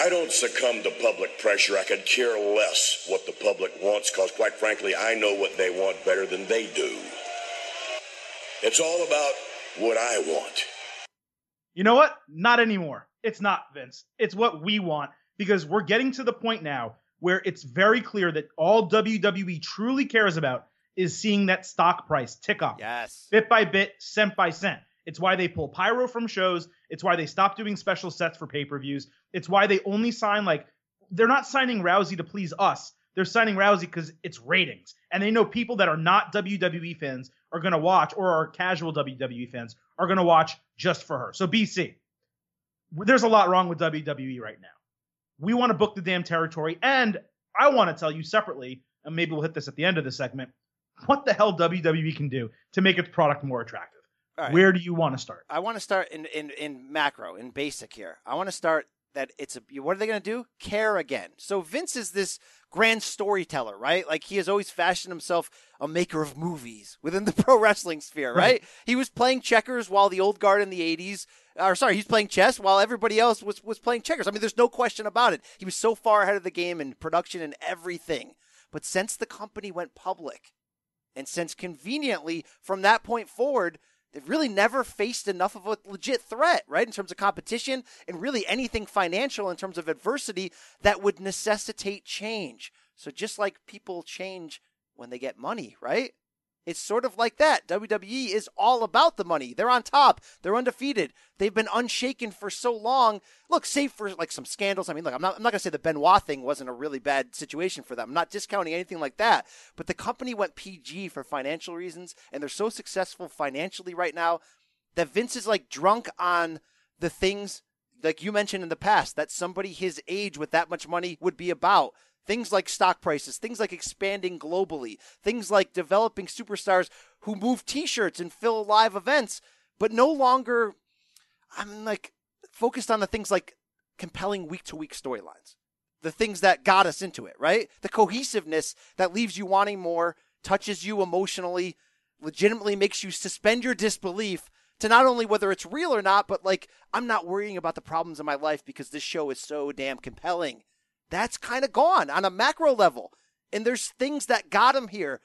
I don't succumb to public pressure. I could care less what the public wants because, quite frankly, I know what they want better than they do. It's all about what I want. You know what? Not anymore. It's not, Vince. It's what we want because we're getting to the point now where it's very clear that all WWE truly cares about is seeing that stock price tick up. Yes. Bit by bit, cent by cent. It's why they pull pyro from shows. It's why they stop doing special sets for pay per views. It's why they only sign like they're not signing Rousey to please us. They're signing Rousey because it's ratings, and they know people that are not WWE fans are going to watch, or are casual WWE fans are going to watch just for her. So BC, there's a lot wrong with WWE right now. We want to book the damn territory, and I want to tell you separately, and maybe we'll hit this at the end of the segment, what the hell WWE can do to make its product more attractive. Right. Where do you want to start? I want to start in, in, in macro, in basic here. I want to start that it's a what are they going to do? Care again. So Vince is this grand storyteller, right? Like he has always fashioned himself a maker of movies within the pro wrestling sphere, right? Right. He was playing checkers while the old guard in the 80s or sorry, he's playing chess while everybody else was was playing checkers. I mean, there's no question about it. He was so far ahead of the game in production and everything. But since the company went public, and since conveniently from that point forward, they've really never faced enough of a legit threat, right? In terms of competition and really anything financial in terms of adversity that would necessitate change. So just like people change when they get money, right? It's sort of like that. WWE is all about the money. They're on top. They're undefeated. They've been unshaken for so long. Look, save for like some scandals. I mean, look, I'm not, I'm not going to say the Benoit thing wasn't a really bad situation for them. I'm not discounting anything like that. But the company went PG for financial reasons, and they're so successful financially right now that Vince is like drunk on the things like you mentioned in the past that somebody his age with that much money would be about. Things like stock prices, things like expanding globally, things like developing superstars who move t-shirts and fill live events, but no longer I'm like focused on the things like compelling week to week storylines. The things that got us into it, right? The cohesiveness that leaves you wanting more, touches you emotionally, legitimately makes you suspend your disbelief to not only whether it's real or not, but like, I'm not worrying about the problems in my life because this show is so damn compelling. That's kind of gone on a macro level. And there's things that got him here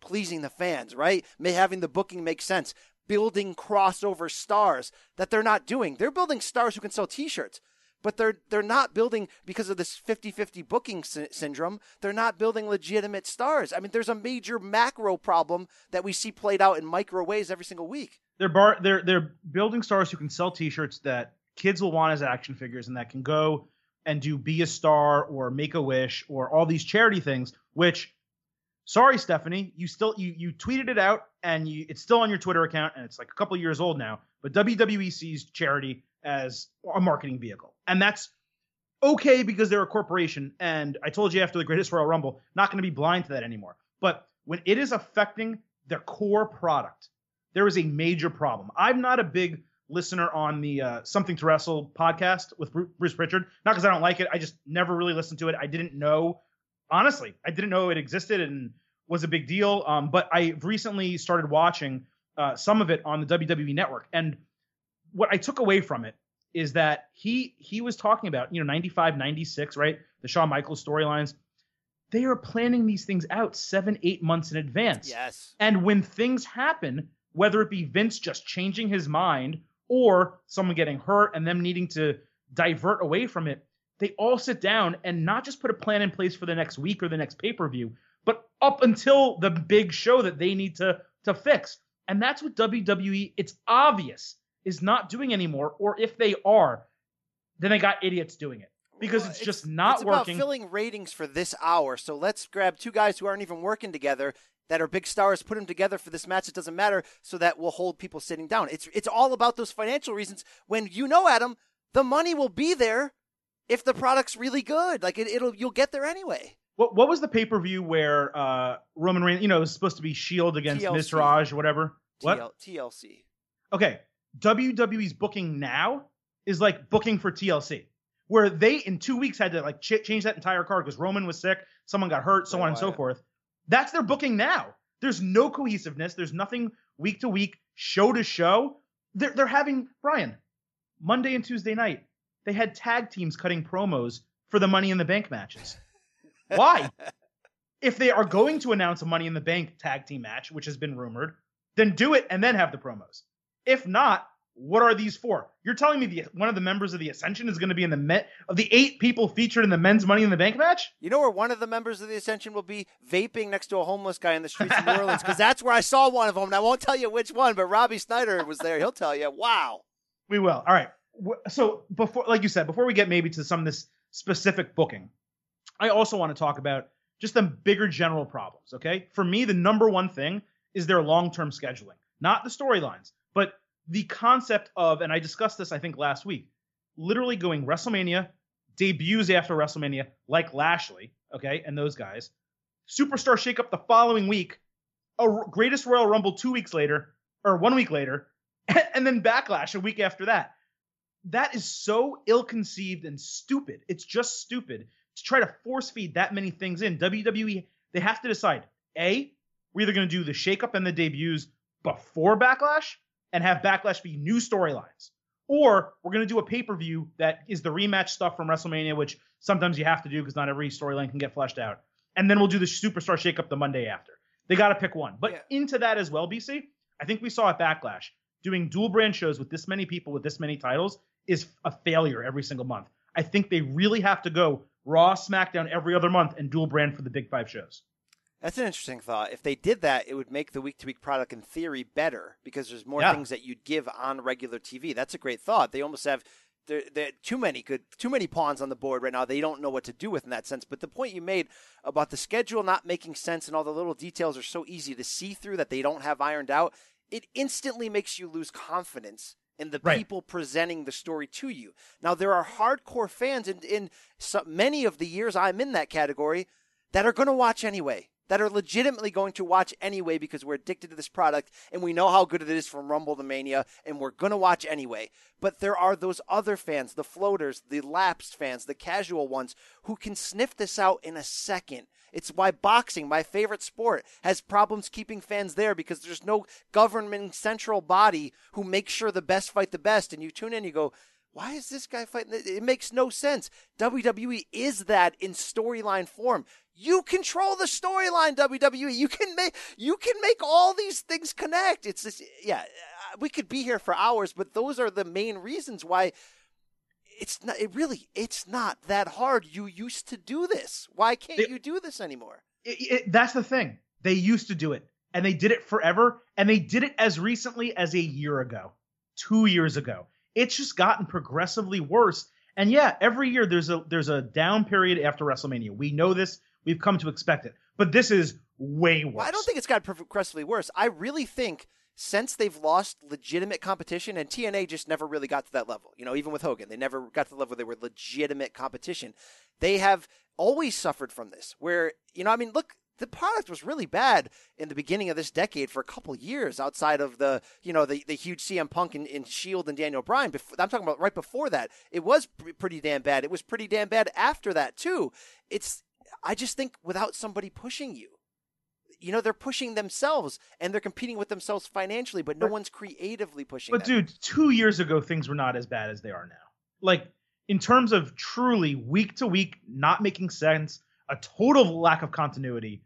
pleasing the fans, right? May having the booking make sense, building crossover stars that they're not doing. They're building stars who can sell t-shirts, but they're they're not building because of this 50-50 booking sy- syndrome. They're not building legitimate stars. I mean, there's a major macro problem that we see played out in micro ways every single week. They're bar they're they're building stars who can sell T-shirts that kids will want as action figures, and that can go and do be a star or make a wish or all these charity things. Which, sorry, Stephanie, you still you you tweeted it out and you it's still on your Twitter account and it's like a couple years old now. But WWE sees charity as a marketing vehicle, and that's okay because they're a corporation. And I told you after the Greatest Royal Rumble, not going to be blind to that anymore. But when it is affecting their core product, there is a major problem. I'm not a big listener on the uh, Something to Wrestle podcast with Bruce Pritchard. Not because I don't like it. I just never really listened to it. I didn't know, honestly, I didn't know it existed and was a big deal. Um, but I recently started watching uh, some of it on the WWE Network, and what I took away from it is that he he was talking about you know 95 96 right the Shawn Michaels storylines they are planning these things out seven eight months in advance Yes. and when things happen, whether it be Vince just changing his mind or someone getting hurt and them needing to divert away from it, they all sit down and not just put a plan in place for the next week or the next pay per view, but up until the big show that they need to to fix. And that's what WWE, it's obvious, is not doing anymore. Or if they are, then they got idiots doing it because Well, it's just not it's working. about filling ratings for this hour. So let's grab two guys who aren't even working together that are big stars, put them together for this match. It doesn't matter, so that will hold people sitting down. It's it's all about those financial reasons. When you know, Adam, the money will be there if the product's really good. Like it, it'll you'll get there anyway. What what was the pay per view where uh, Roman Reigns, you know, it was supposed to be Shield against TLC. Mizraj or whatever? What? TL, TLC. Okay, WWE's booking now is like booking for TLC, where they in two weeks had to like ch- change that entire card because Roman was sick, someone got hurt, so Bray on and so forth. That's their booking now. There's no cohesiveness. There's nothing week to week, show to show. They're they're having Brian Monday and Tuesday night. They had tag teams cutting promos for the Money in the Bank matches. Why? if they are going to announce a Money in the Bank tag team match, which has been rumored, then do it and then have the promos. If not, What are these for? You're telling me the one of the members of the Ascension is going to be in the Met of the eight people featured in the men's Money in the Bank match? You know where one of the members of the Ascension will be vaping next to a homeless guy in the streets of New Orleans because that's where I saw one of them. And I won't tell you which one, but Robbie Snyder was there. He'll tell you. Wow. We will. All right. So before, like you said, before we get maybe to some of this specific booking, I also want to talk about just the bigger general problems. Okay. For me, the number one thing is their long-term scheduling, not the storylines, but the concept of, and I discussed this I think last week, literally going WrestleMania, debuts after WrestleMania, like Lashley, okay, and those guys, Superstar Shakeup the following week, a Greatest Royal Rumble two weeks later, or one week later, and then Backlash a week after that. That is so ill-conceived and stupid. It's just stupid to try to force feed that many things in. WWE, they have to decide: a, we're either going to do the shakeup and the debuts before Backlash and have Backlash be new storylines, or we're going to do a pay per view that is the rematch stuff from WrestleMania, which sometimes you have to do because not every storyline can get fleshed out. And then we'll do the Superstar Shakeup the Monday after. They got to pick one. But Yeah. into that as well, BC, I think we saw at Backlash doing dual brand shows with this many people with this many titles is a failure every single month. I think they really have to go Raw, SmackDown every other month and dual brand for the big five shows. That's an interesting thought. If they did that, it would make the week to week product in theory better because there's more Yeah. things that you'd give on regular TV. That's a great thought. They almost have there there too many good too many pawns on the board right now. They don't know what to do with in that sense. But the point you made about the schedule not making sense and all the little details are so easy to see through that they don't have ironed out, it instantly makes you lose confidence in the Right. people presenting the story to you. Now there are hardcore fans in in so, many of the years I'm in that category that are going to watch anyway, that are legitimately going to watch anyway because we're addicted to this product and we know how good it is from Rumble to Mania and we're going to watch anyway. But there are those other fans, the floaters, the lapsed fans, the casual ones who can sniff this out in a second. It's why boxing, my favorite sport, has problems keeping fans there because there's no government central body who makes sure the best fight the best. And you tune in, you go, why is this guy fighting? It makes no sense. WWE is that in storyline form. You control the storyline, WWE. You can make you can make all these things connect. It's just, yeah. uh, We could be here for hours, but those are the main reasons why it's not. It really, it's not that hard. You used to do this. Why can't It- you do this anymore? It- it- that's the thing. They used to do it, and they did it forever, and they did it as recently as a year ago, two years ago. It's just gotten progressively worse. And yeah, every year there's a there's a down period after WrestleMania. We know this. We've come to expect it. But this is way worse. Well, I don't think it's got progressively worse. I really think since they've lost legitimate competition, and TNA just never really got to that level. You know, even with Hogan, they never got to the level where they were legitimate competition. They have always suffered from this. Where you know, I mean, look. The product was really bad in the beginning of this decade for a couple years outside of the, you know, the, the huge CM Punk and, and Shield and Daniel Bryan. Before, I'm talking about right before that. It was pr- pretty damn bad. It was pretty damn bad after that too. It's, I just think without somebody pushing you, you know they're pushing themselves and they're competing with themselves financially but no But- one's creatively pushing But them. dude, two years ago things were not as bad as they are now. Like in terms of truly week to week not making sense, a total lack of continuity.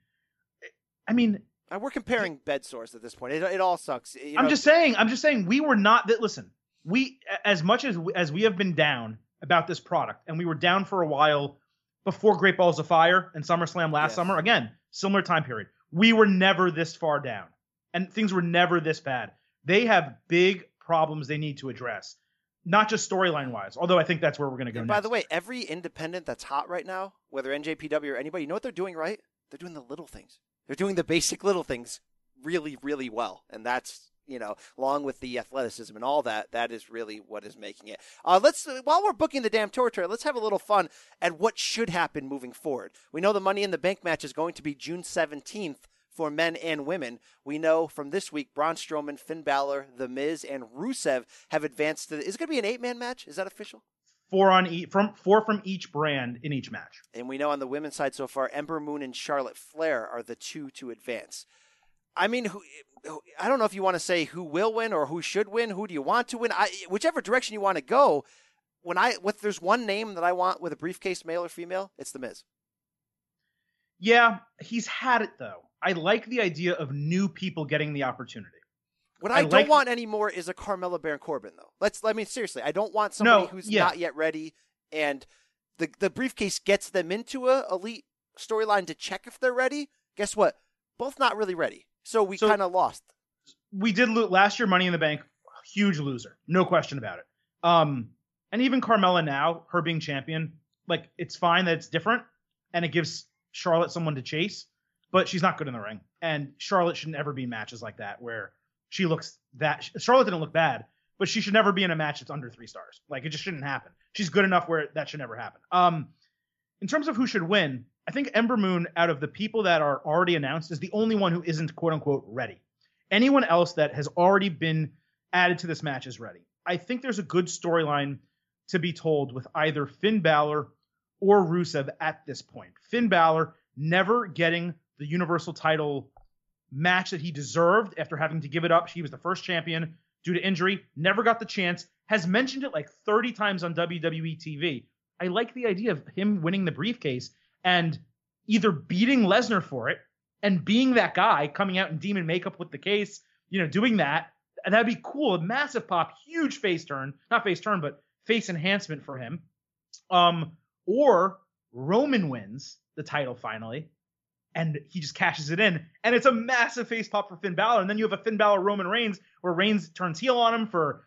I mean, Uh, we're comparing bed sores at this point it, it all sucks You I'm just saying. I'm just saying. We were not that. Listen, we as much as as we have been down about this product, and we were down for a while before Great Balls of Fire and SummerSlam last Yes. summer. Again, similar time period. We were never this far down, and things were never this bad. They have big problems they need to address, not just storyline wise. Although I think that's where we're going to go. and by next. the way every independent that's hot right now whether njpw or anybody you know what they're doing right they're doing the little things they're doing the basic little things really really well and that's you know along with the athleticism and all that that is really what is making it uh, let's while we're booking the damn tour tour let's have a little fun at what should happen moving forward we know the money in the bank match is going to be june 17th for men and women. We know from this week, Braun Strowman, Finn Balor, The Miz, and Rusev have advanced to. The, Is it going to be an eight-man match? Is that official? Four on each from four from each brand in each match. And we know on the women's side so far, Ember Moon and Charlotte Flair are the two to advance. I mean, who, I don't know if you want to say who will win or who should win. Who do you want to win? I, whichever direction you want to go. When I, if there's one name that I want with a briefcase, male or female, it's the Miz. Yeah, he's had it though. I like the idea of new people getting the opportunity. What I, I don't like- want anymore is a Carmella Baron Corbin though. Let's I mean seriously, I don't want somebody No, who's yeah. not yet ready and the the briefcase gets them into a elite storyline to check if they're ready. Guess what? Both not really ready. So we So- kind of lost. we did lo- last year. Money in the Bank, huge loser, no question about it. Um, and even Carmella now, her being champion, like it's fine that it's different, and it gives Charlotte someone to chase, but she's not good in the ring, and Charlotte should never be in matches like that where she looks that Charlotte didn't look bad, but she should never be in a match that's under three stars. Like it just shouldn't happen. She's good enough where that should never happen. Um, in terms of who should win, I think Ember Moon, out of the people that are already announced, is the only one who isn't quote unquote ready. Anyone else that has already been added to this match is ready. I think there's a good storyline to be told with either Finn Balor or Rusev at this point. Finn Balor never getting the Universal title match that he deserved after having to give it up. He was the first champion due to injury, never got the chance, has mentioned it like 30 times on WWE TV. I like the idea of him winning the briefcase and either beating Lesnar for it and being that guy coming out in demon makeup with the case, you know, doing that. That'd be cool. A massive pop, huge face turn, not face turn, but face enhancement for him. Um, or Roman wins the title finally, and he just cashes it in, and it's a massive face pop for Finn Balor. And then you have a Finn Balor Roman Reigns where Reigns turns heel on him for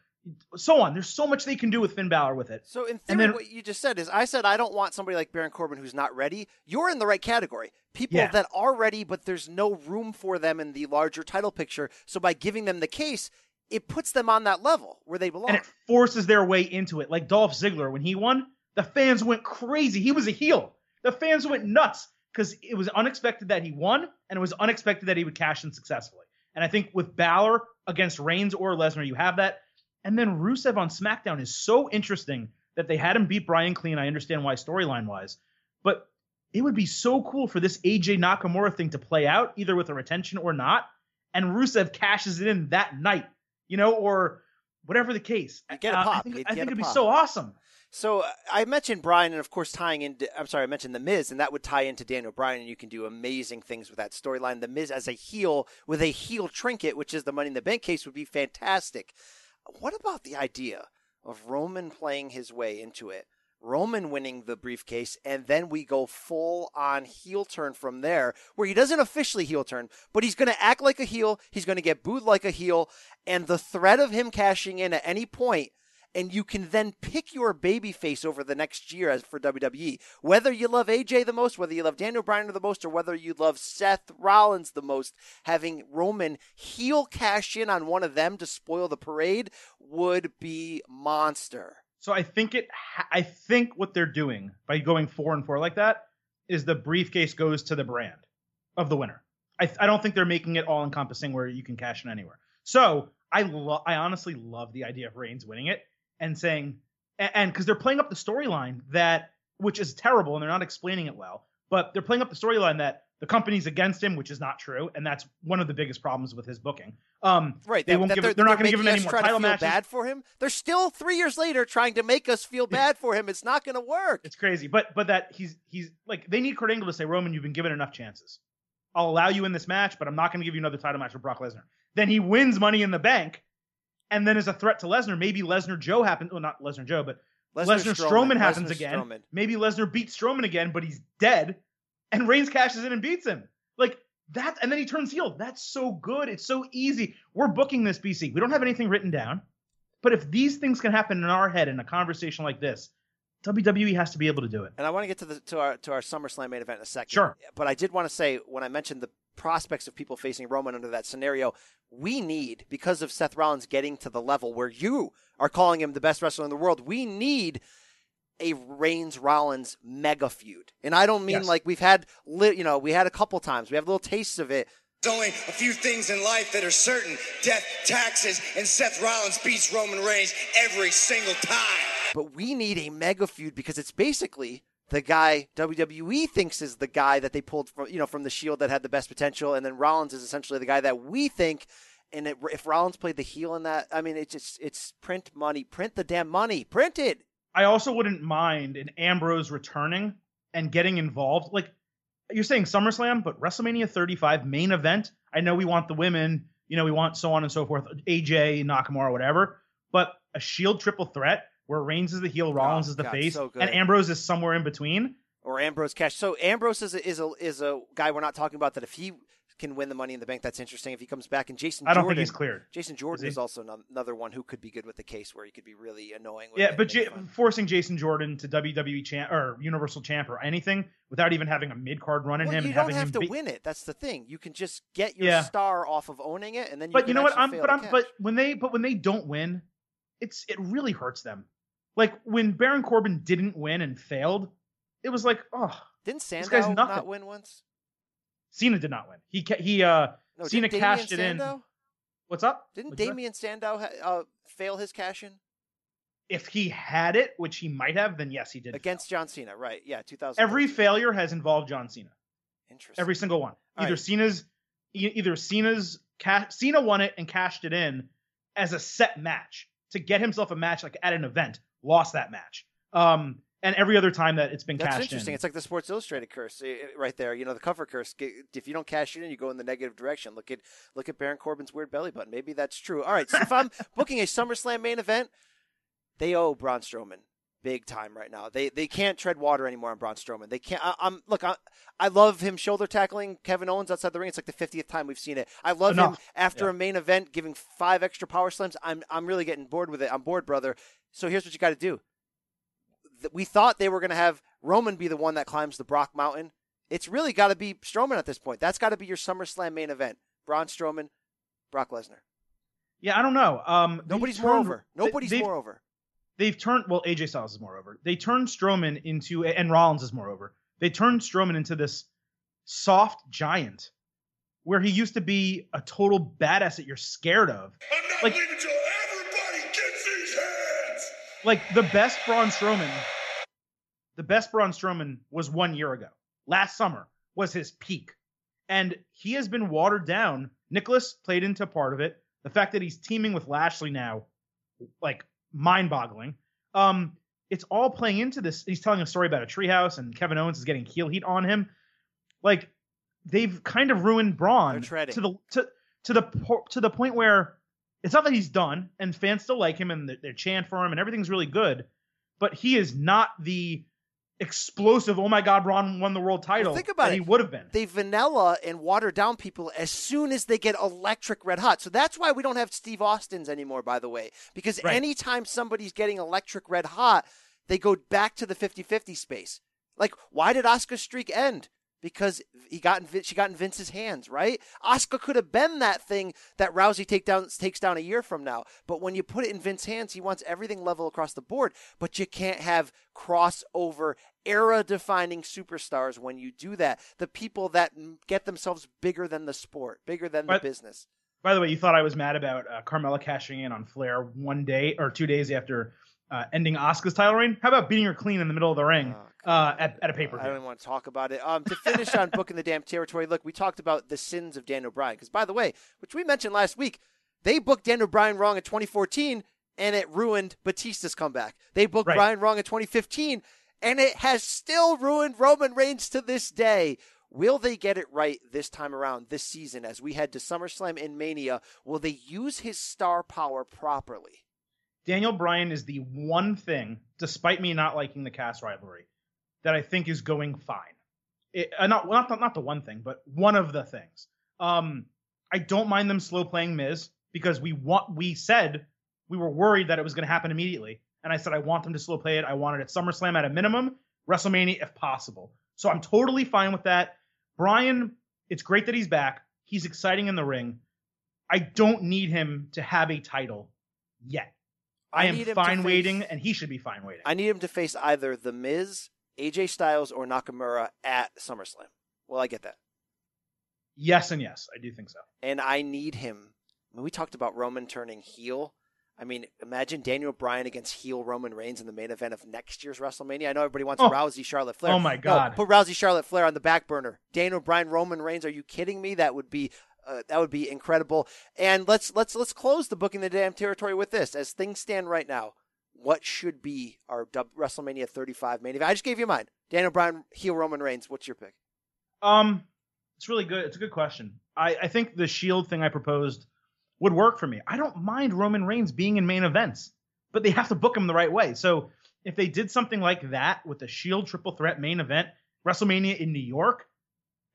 so on. There's so much they can do with Finn Balor with it. So in theory, then- what you just said is, I said I don't want somebody like Baron Corbin who's not ready. You're in the right category. People Yeah. that are ready, but there's no room for them in the larger title picture. So by giving them the case, it puts them on that level where they belong. and it forces their way into it. Like Dolph Ziggler, when he won, the fans went crazy. He was a heel. The fans went nuts because it was unexpected that he won, and it was unexpected that he would cash in successfully. And I think with Balor against Reigns or Lesnar, you have that. And then Rusev on SmackDown is so interesting that they had him beat Bryan Clean. I understand why storyline wise, but it would be so cool for this AJ Nakamura thing to play out, either with a retention or not. And Rusev cashes it in that night, you know, or whatever the case. You get a Uh, pop. I think, I think it'd be so awesome. So uh, I mentioned Bryan, and of course tying into I'm sorry, I mentioned the Miz, and that would tie into Daniel Bryan, and you can do amazing things with that storyline. The Miz as a heel with a heel trinket, which is the Money in the Bank case, would be fantastic. What about the idea of Roman playing his way into it? Roman winning the briefcase, and then we go full on heel turn from there, where he doesn't officially heel turn, but he's going to act like a heel. He's going to get booed like a heel, and the threat of him cashing in at any point and you can then pick your baby face over the next year as for WWE. Whether you love AJ the most, whether you love Daniel Bryan the most, or whether you love Seth Rollins the most, having Roman heel cash in on one of them to spoil the parade would be monster. So I think it. I think what they're doing by going four and four like that is the briefcase goes to the brand of the winner. I, I don't think they're making it all encompassing where you can cash in anywhere. So I I honestly love the idea of Reigns winning it and saying and because they're playing up the storyline that which is terrible and they're not explaining it well, but they're playing up the storyline that the company's against him, which is not true, and that's one of the biggest problems with his booking. Um, Right, They won't give. they're, They're, not going to give him any more title matches. bad for him. They're still three years later trying to make us feel bad for him. It's not going to work. It's crazy, but but that he's he's like they need Kurt Angle to say Roman, you've been given enough chances. I'll allow you in this match, but I'm not going to give you another title match with Brock Lesnar. Then he wins Money in the Bank, and then as a threat to Lesnar, maybe Lesnar Joe happens. Well, not Lesnar Joe, but Lesnar, Strowman, happens Lesnar again. Strowman. Maybe Lesnar beats Strowman again, but he's dead, and Reigns cashes in and beats him. Like that, and then he turns heel. That's so good. It's so easy. We're booking this BC. We don't have anything written down, but if these things can happen in our head in a conversation like this, WWE has to be able to do it. And I want to get to the to our to our SummerSlam main event in a second. Sure. But I did want to say when I mentioned the prospects of people facing Roman under that scenario, we need because of Seth Rollins getting to the level where you are calling him the best wrestler in the world. We need a Reigns Rollins mega feud, and I don't mean Yes. like we've had li- you know we had a couple times. We have little tastes of it. There's only a few things in life that are certain death, taxes, and Seth Rollins beats Roman Reigns every single time. But we need a mega feud because it's basically the guy WWE thinks is the guy that they pulled from, you know, from the Shield that had the best potential, and then Rollins is essentially the guy that we think. And it, if Rollins played the heel in that, I mean, it's just it's print money, print the damn money, print it. I also wouldn't mind an Ambrose returning and getting involved. Like you're saying SummerSlam, but WrestleMania 35 main event. I know we want the women, You know, we want so on and so forth. AJ, Nakamura, whatever. But a Shield triple threat where Reigns is the heel, Rollins Oh, is the God, face, so and Ambrose is somewhere in between. or Ambrose Cash. So Ambrose is a, is a is a guy we're not talking about that if he can win the Money in the Bank, that's interesting. If he comes back, and Jason, I don't Jordan, think he's cleared. Jason Jordan he? is also ano- another one who could be good with the case where he could be really annoying. With Yeah, but J- forcing Jason Jordan to WWE champ or Universal champ or anything without even having a mid card run in Well, him you and don't having have to be- win it. That's the thing. You can just get your Yeah. star off of owning it, and then. You but you know what? I'm but I'm but when they but when they don't win, it's it really hurts them. Like when Baron Corbin didn't win and failed, it was like, oh, didn't Sandow guy's not win once? Cena did not win. He he uh No, Cena cashed Damien it in. Sandow? What's up? Didn't What'd? Damien Sandow ha- uh, fail his cash in If he had it, which he might have, then yes, he did. against John Cena? Right? Yeah, 2000. Every failure has involved John Cena. interesting. Every single one. All either right. Cena's either Cena's ca- Cena won it and cashed it in as a set match to get himself a match like at an event. Lost that match. Um, and every other time that it's been That's cashed interesting. in. It's like the Sports Illustrated curse right there. You know, the cover curse. If you don't cash it in, you go in the negative direction. Look at look at Baron Corbin's weird belly button. Maybe that's true. All right. So if I'm booking a SummerSlam main event, they owe Braun Strowman big time right now. They they can't tread water anymore on Braun Strowman. They can't. I, I'm look. I, I love him shoulder tackling Kevin Owens outside the ring. It's like the 50th time we've seen it. I love him after Yeah. a main event giving five extra power slams. I'm I'm really getting bored with it. I'm bored, brother. So here's what you got to do we thought they were going to have Roman be the one that climbs the Brock Mountain. It's really got to be Strowman at this point. That's got to be your SummerSlam main event. Braun Strowman, Brock Lesnar. yeah, I don't know. Um, they've Nobody's more over. Nobody's more over. They've turned well. AJ Styles is more over. They turned Strowman into and Rollins is more over. They turned Strowman into this soft giant, where he used to be a total badass that you're scared of. I'm not Like- leaving till like the best Braun Strowman, the best Braun Strowman was one year ago. Last summer was his peak, and he has been watered down. Nicholas played into part of it. The fact that he's teaming with Lashley now, like mind-boggling. Um, it's all playing into this. He's telling a story about a treehouse, and Kevin Owens is getting heel heat on him. Like they've kind of ruined Braun to the to to the to the point where it's not that he's done and fans still like him and they- they chant for him and everything's really good, but he is not the explosive. Oh my God, Braun won the world title. think about that it. He would have been. They vanilla and water down people as soon as they get electric red hot. So that's why we don't have Steve Austin's anymore, by the way. Because Right. anytime somebody's getting electric red hot, they go back to the 50 50 space. Like, why did Asuka's streak end? Because he got in, she got in Vince's hands, right? Asuka could have been that thing that Rousey take down, takes down a year from now. But when you put it in Vince's hands, he wants everything level across the board. But you can't have crossover, era defining superstars when you do that. The people that get themselves bigger than the sport, bigger than the business. By the way, you thought I was mad about uh, Carmella cashing in on Flair one day or two days after uh, ending Asuka's title reign? How about beating her clean in the middle of the ring Oh, uh, at, at a paper. I don't even want to talk about it. Um, to finish on booking the damn territory, look, we talked about the sins of Daniel Bryan. Because, by the way, which we mentioned last week, they booked Daniel Bryan wrong in 2014 and it ruined Batista's comeback. They booked Right. Bryan wrong in 2015 and it has still ruined Roman Reigns to this day. Will they get it right this time around, this season, as we head to SummerSlam and Mania? Will they use his star power properly? Daniel Bryan is the one thing, despite me not liking the Cass rivalry, that I think is going fine. It, uh, not not the, not the one thing, but one of the things. Um, I don't mind them slow playing Miz because we want we said we were worried that it was going to happen immediately, and I said I want them to slow play it. I want it at SummerSlam at a minimum, WrestleMania if possible. So I'm totally fine with that. Bryan, it's great that he's back. He's exciting in the ring. I don't need him to have a title yet. I, am him to fine face- waiting, and he should be fine waiting. I need him to face either The Miz, AJ Styles, or Nakamura at SummerSlam. Well, I get that. yes and yes, I do think so. And I need him. When we talked about Roman turning heel, I mean, imagine Daniel Bryan against heel Roman Reigns in the main event of next year's WrestleMania. I know everybody wants Oh. Rousey, Charlotte Flair. Oh my No, God. put Rousey, Charlotte Flair on the back burner. Daniel Bryan, Roman Reigns. Are you kidding me? That would be uh, that would be incredible. And let's let's let's close the booking the damn territory with this. As things stand right now, what should be our WrestleMania 35 main event? I just gave you mine. Daniel Bryan, heel Roman Reigns. What's your pick? Um, it's really good. It's a good question. I, I think the Shield thing I proposed would work for me. I don't mind Roman Reigns being in main events, but they have to book him the right way. So if they did something like that with the Shield triple threat main event, WrestleMania in New York,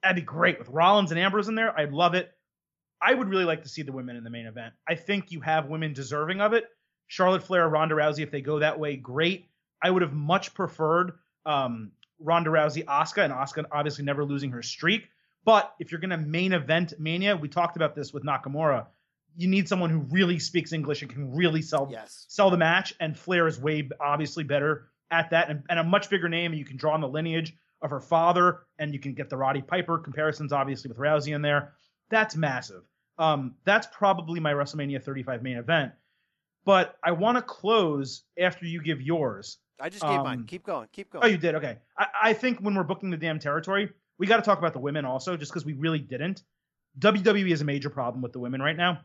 that'd be great with Rollins and Ambrose in there. I'd love it. I would really like to see the women in the main event. I think you have women deserving of it. Charlotte Flair, Ronda Rousey, if they go that way, great. I would have much preferred um, Ronda Rousey, Asuka, and Asuka obviously never losing her streak. But if you're going to main event Mania, we talked about this with Nakamura. You need someone who really speaks English and can really sell Yes. sell the match. And Flair is way obviously better at that, and, and a much bigger name. And you can draw on the lineage of her father, and you can get the Roddy Piper comparisons, obviously with Rousey in there. That's massive. Um, that's probably my WrestleMania 35 main event. But I want to close after you give yours. I just gave mine. Um, Keep going. Keep going. Oh, you did? Okay. I, I think when we're booking the damn territory, we got to talk about the women also, just because we really didn't. WWE is a major problem with the women right now.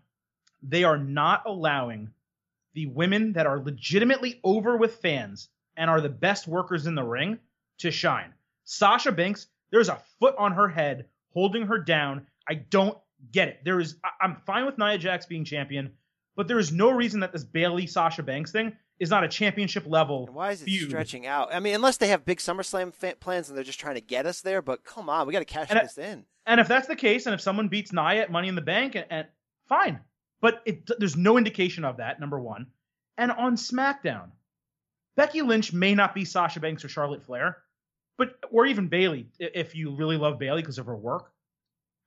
They are not allowing the women that are legitimately over with fans and are the best workers in the ring to shine. Sasha Banks, there's a foot on her head holding her down. I don't get it. There is, I- I'm fine with Nia Jax being champion, but there is no reason that this Bayley Sasha Banks thing is not a championship level. And why is it feud. stretching out? I mean, unless they have big SummerSlam fa- plans and they're just trying to get us there. But come on, we got to cash And I- this in. And if that's the case, and if someone beats Nia at Money in the Bank, and, and fine, but it, there's no indication of that. Number one, and on SmackDown, Becky Lynch may not be Sasha Banks or Charlotte Flair, but or even Bayley if you really love Bayley because of her work.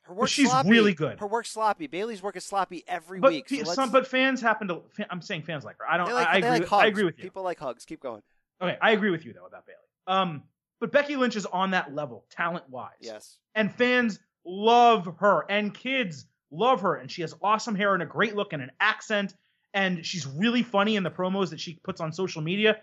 Her work's she's sloppy. really good. Her work's sloppy. Bayley's work is sloppy every But week. So some, but fans happen to. I'm saying fans like her. I don't. like, I, I agree. like with. I agree with you. People like hugs. Keep going. Okay, I agree with you though about Bayley. Um, but Becky Lynch is on that level, talent wise. Yes. and fans love her and kids love her and she has awesome hair and a great look and an accent and she's really funny in the promos that she puts on social media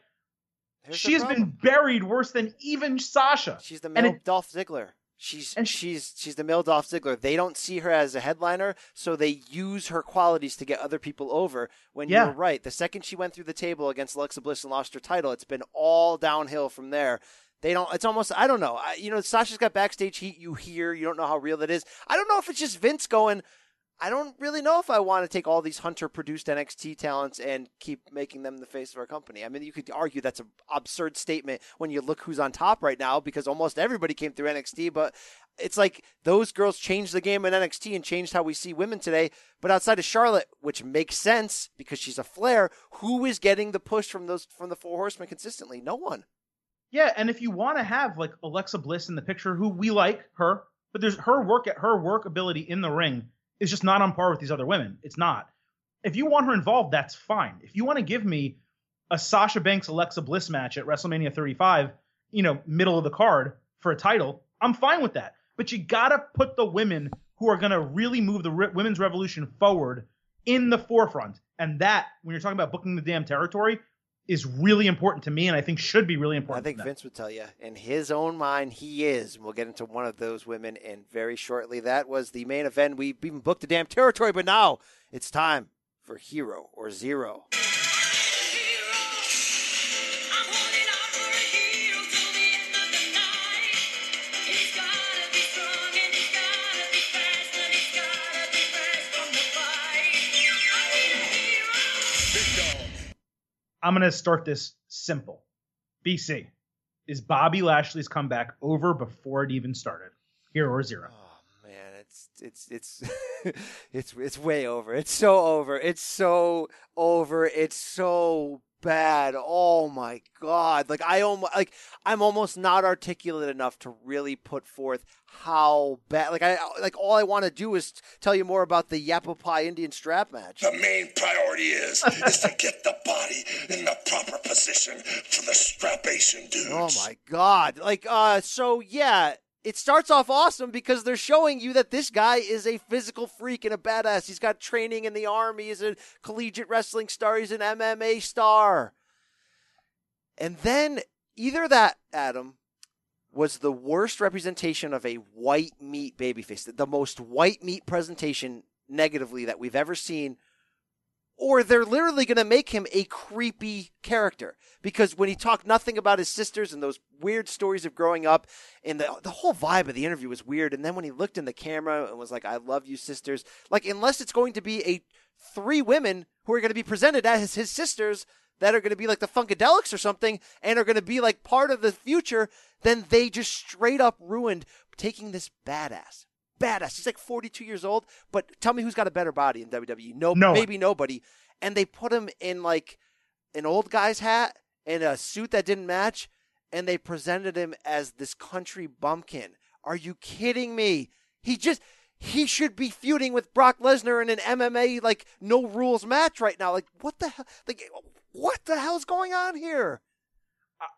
Here's she has been buried worse than even sasha She's the male Dolph Ziggler. She's And she- she's she's the male Dolph Ziggler. They don't see her as a headliner, so they use her qualities to get other people over. When Yeah. you're right, the second she went through the table against Alexa Bliss and lost her title, it's been all downhill from there. They don't. It's almost. I don't know. I, you know, Sasha's got backstage heat. You hear. You don't know how real that is. I don't know if it's just Vince going. I don't really know if I want to take all these Hunter produced NXT talents and keep making them the face of our company. I mean, you could argue that's an absurd statement when you look who's on top right now because almost everybody came through NXT, but it's like those girls changed the game in NXT and changed how we see women today. But outside of Charlotte, which makes sense because she's a Flair, who is getting the push from those from the Four Horsemen consistently? No one. yeah and if you want to have like alexa bliss in the picture who we like her but there's her work at her work ability in the ring is just not on par with these other women it's not if you want her involved that's fine if you want to give me a Sasha Banks Alexa Bliss match at WrestleMania 35, you know, middle of the card for a title, I'm fine with that. But you got to put the women who are going to really move the re- women's revolution forward in the forefront. And that, when you're talking about booking the damn territory, is really important to me and I think should be really important. I think. Vince would tell you, in his own mind, he is. And we'll get into one of those women in very shortly. That was the main event. We even booked the damn territory, but now it's time for Hero or Zero. I'm going to start this simple. BC, is Bobby Lashley's comeback over before it even started? Hero or zero? Oh man, it's it's it's it's it's way over. It's so over. It's so over. It's so bad. Oh my god! Like I almost like I'm almost not articulate enough to really put forth how bad. Like I like all I want to do is tell you more about the Yapapai Indian strap match. The main priority is is to get the body in the proper position for the strapation dudes. Oh my god. Like uh so yeah, it starts off awesome because they're showing you that this guy is a physical freak and a badass. He's got training in the army, he's a collegiate wrestling star, he's an MMA star. And then either that, Adam, was the worst representation of a white meat babyface, the most white meat presentation negatively that we've ever seen, or they're literally going to make him a creepy character. Because when he talked nothing about his sisters and those weird stories of growing up and the the whole vibe of the interview was weird and then when he looked in the camera and was like I love you sisters like unless it's going to be a three women who are going to be presented as his sisters that are going to be like the Funkadactyls or something and are going to be like part of the future then they just straight up ruined taking this badass badass. He's like 42 years old, but tell me who's got a better body in WWE? No, No maybe nobody. And they put him in like an old guy's hat and a suit that didn't match, and they presented him as this country bumpkin. Are you kidding me? He just he should be feuding with Brock Lesnar in an MMA like no rules match right now. Like what the hell? Like what the hell's going on here?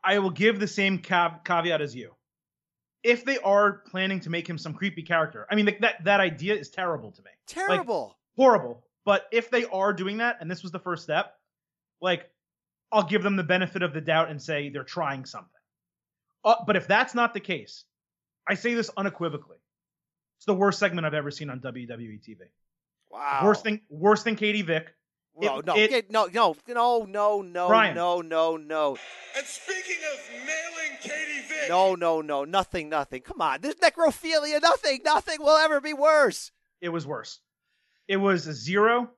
I- will give the same cav- caveat as you. If they are planning to make him some creepy character, I mean th- that that idea is terrible to me. Terrible. horrible. But if they are doing that, and this was the first step, like I'll give them the benefit of the doubt and say they're trying something. Uh, but if that's not the case, I say this unequivocally. It's the worst segment I've ever seen on WWE TV. wow. Worse than worse than Katie Vick. No, it- no, it- get- no, no, no, no, no, Brian. no, no, no. And speaking of mailing Katie Vick, No, no, no, nothing, nothing. Come on, there's necrophilia. Nothing, nothing will ever be worse. It was worse. It was a zero,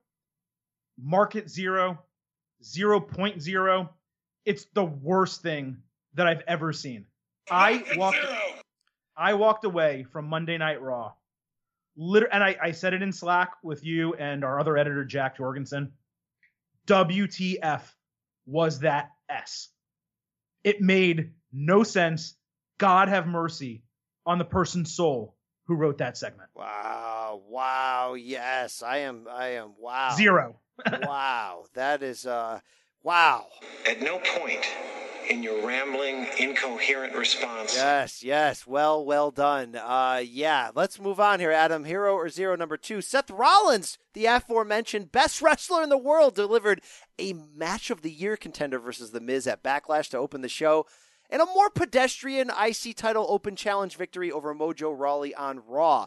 market zero, 0.0. It's the worst thing that I've ever seen. I walked I walked away from Monday Night Raw. Liter- and I, I said it in Slack with you and our other editor, Jack Jorgensen. WTF was that S? It made no sense. God have mercy on the person's soul who wrote that segment. Wow, wow, yes, I am, I am, wow. Zero. wow, that is, uh, wow. At no point in your rambling, incoherent response Yes, yes, well, well done. Uh, yeah, let's move on here, Adam. Hero or zero number two. Seth Rollins, the aforementioned best wrestler in the world, delivered a match of the year contender versus The Miz at Backlash to open the show, and a more pedestrian IC title open challenge victory over Mojo Rawley on Raw.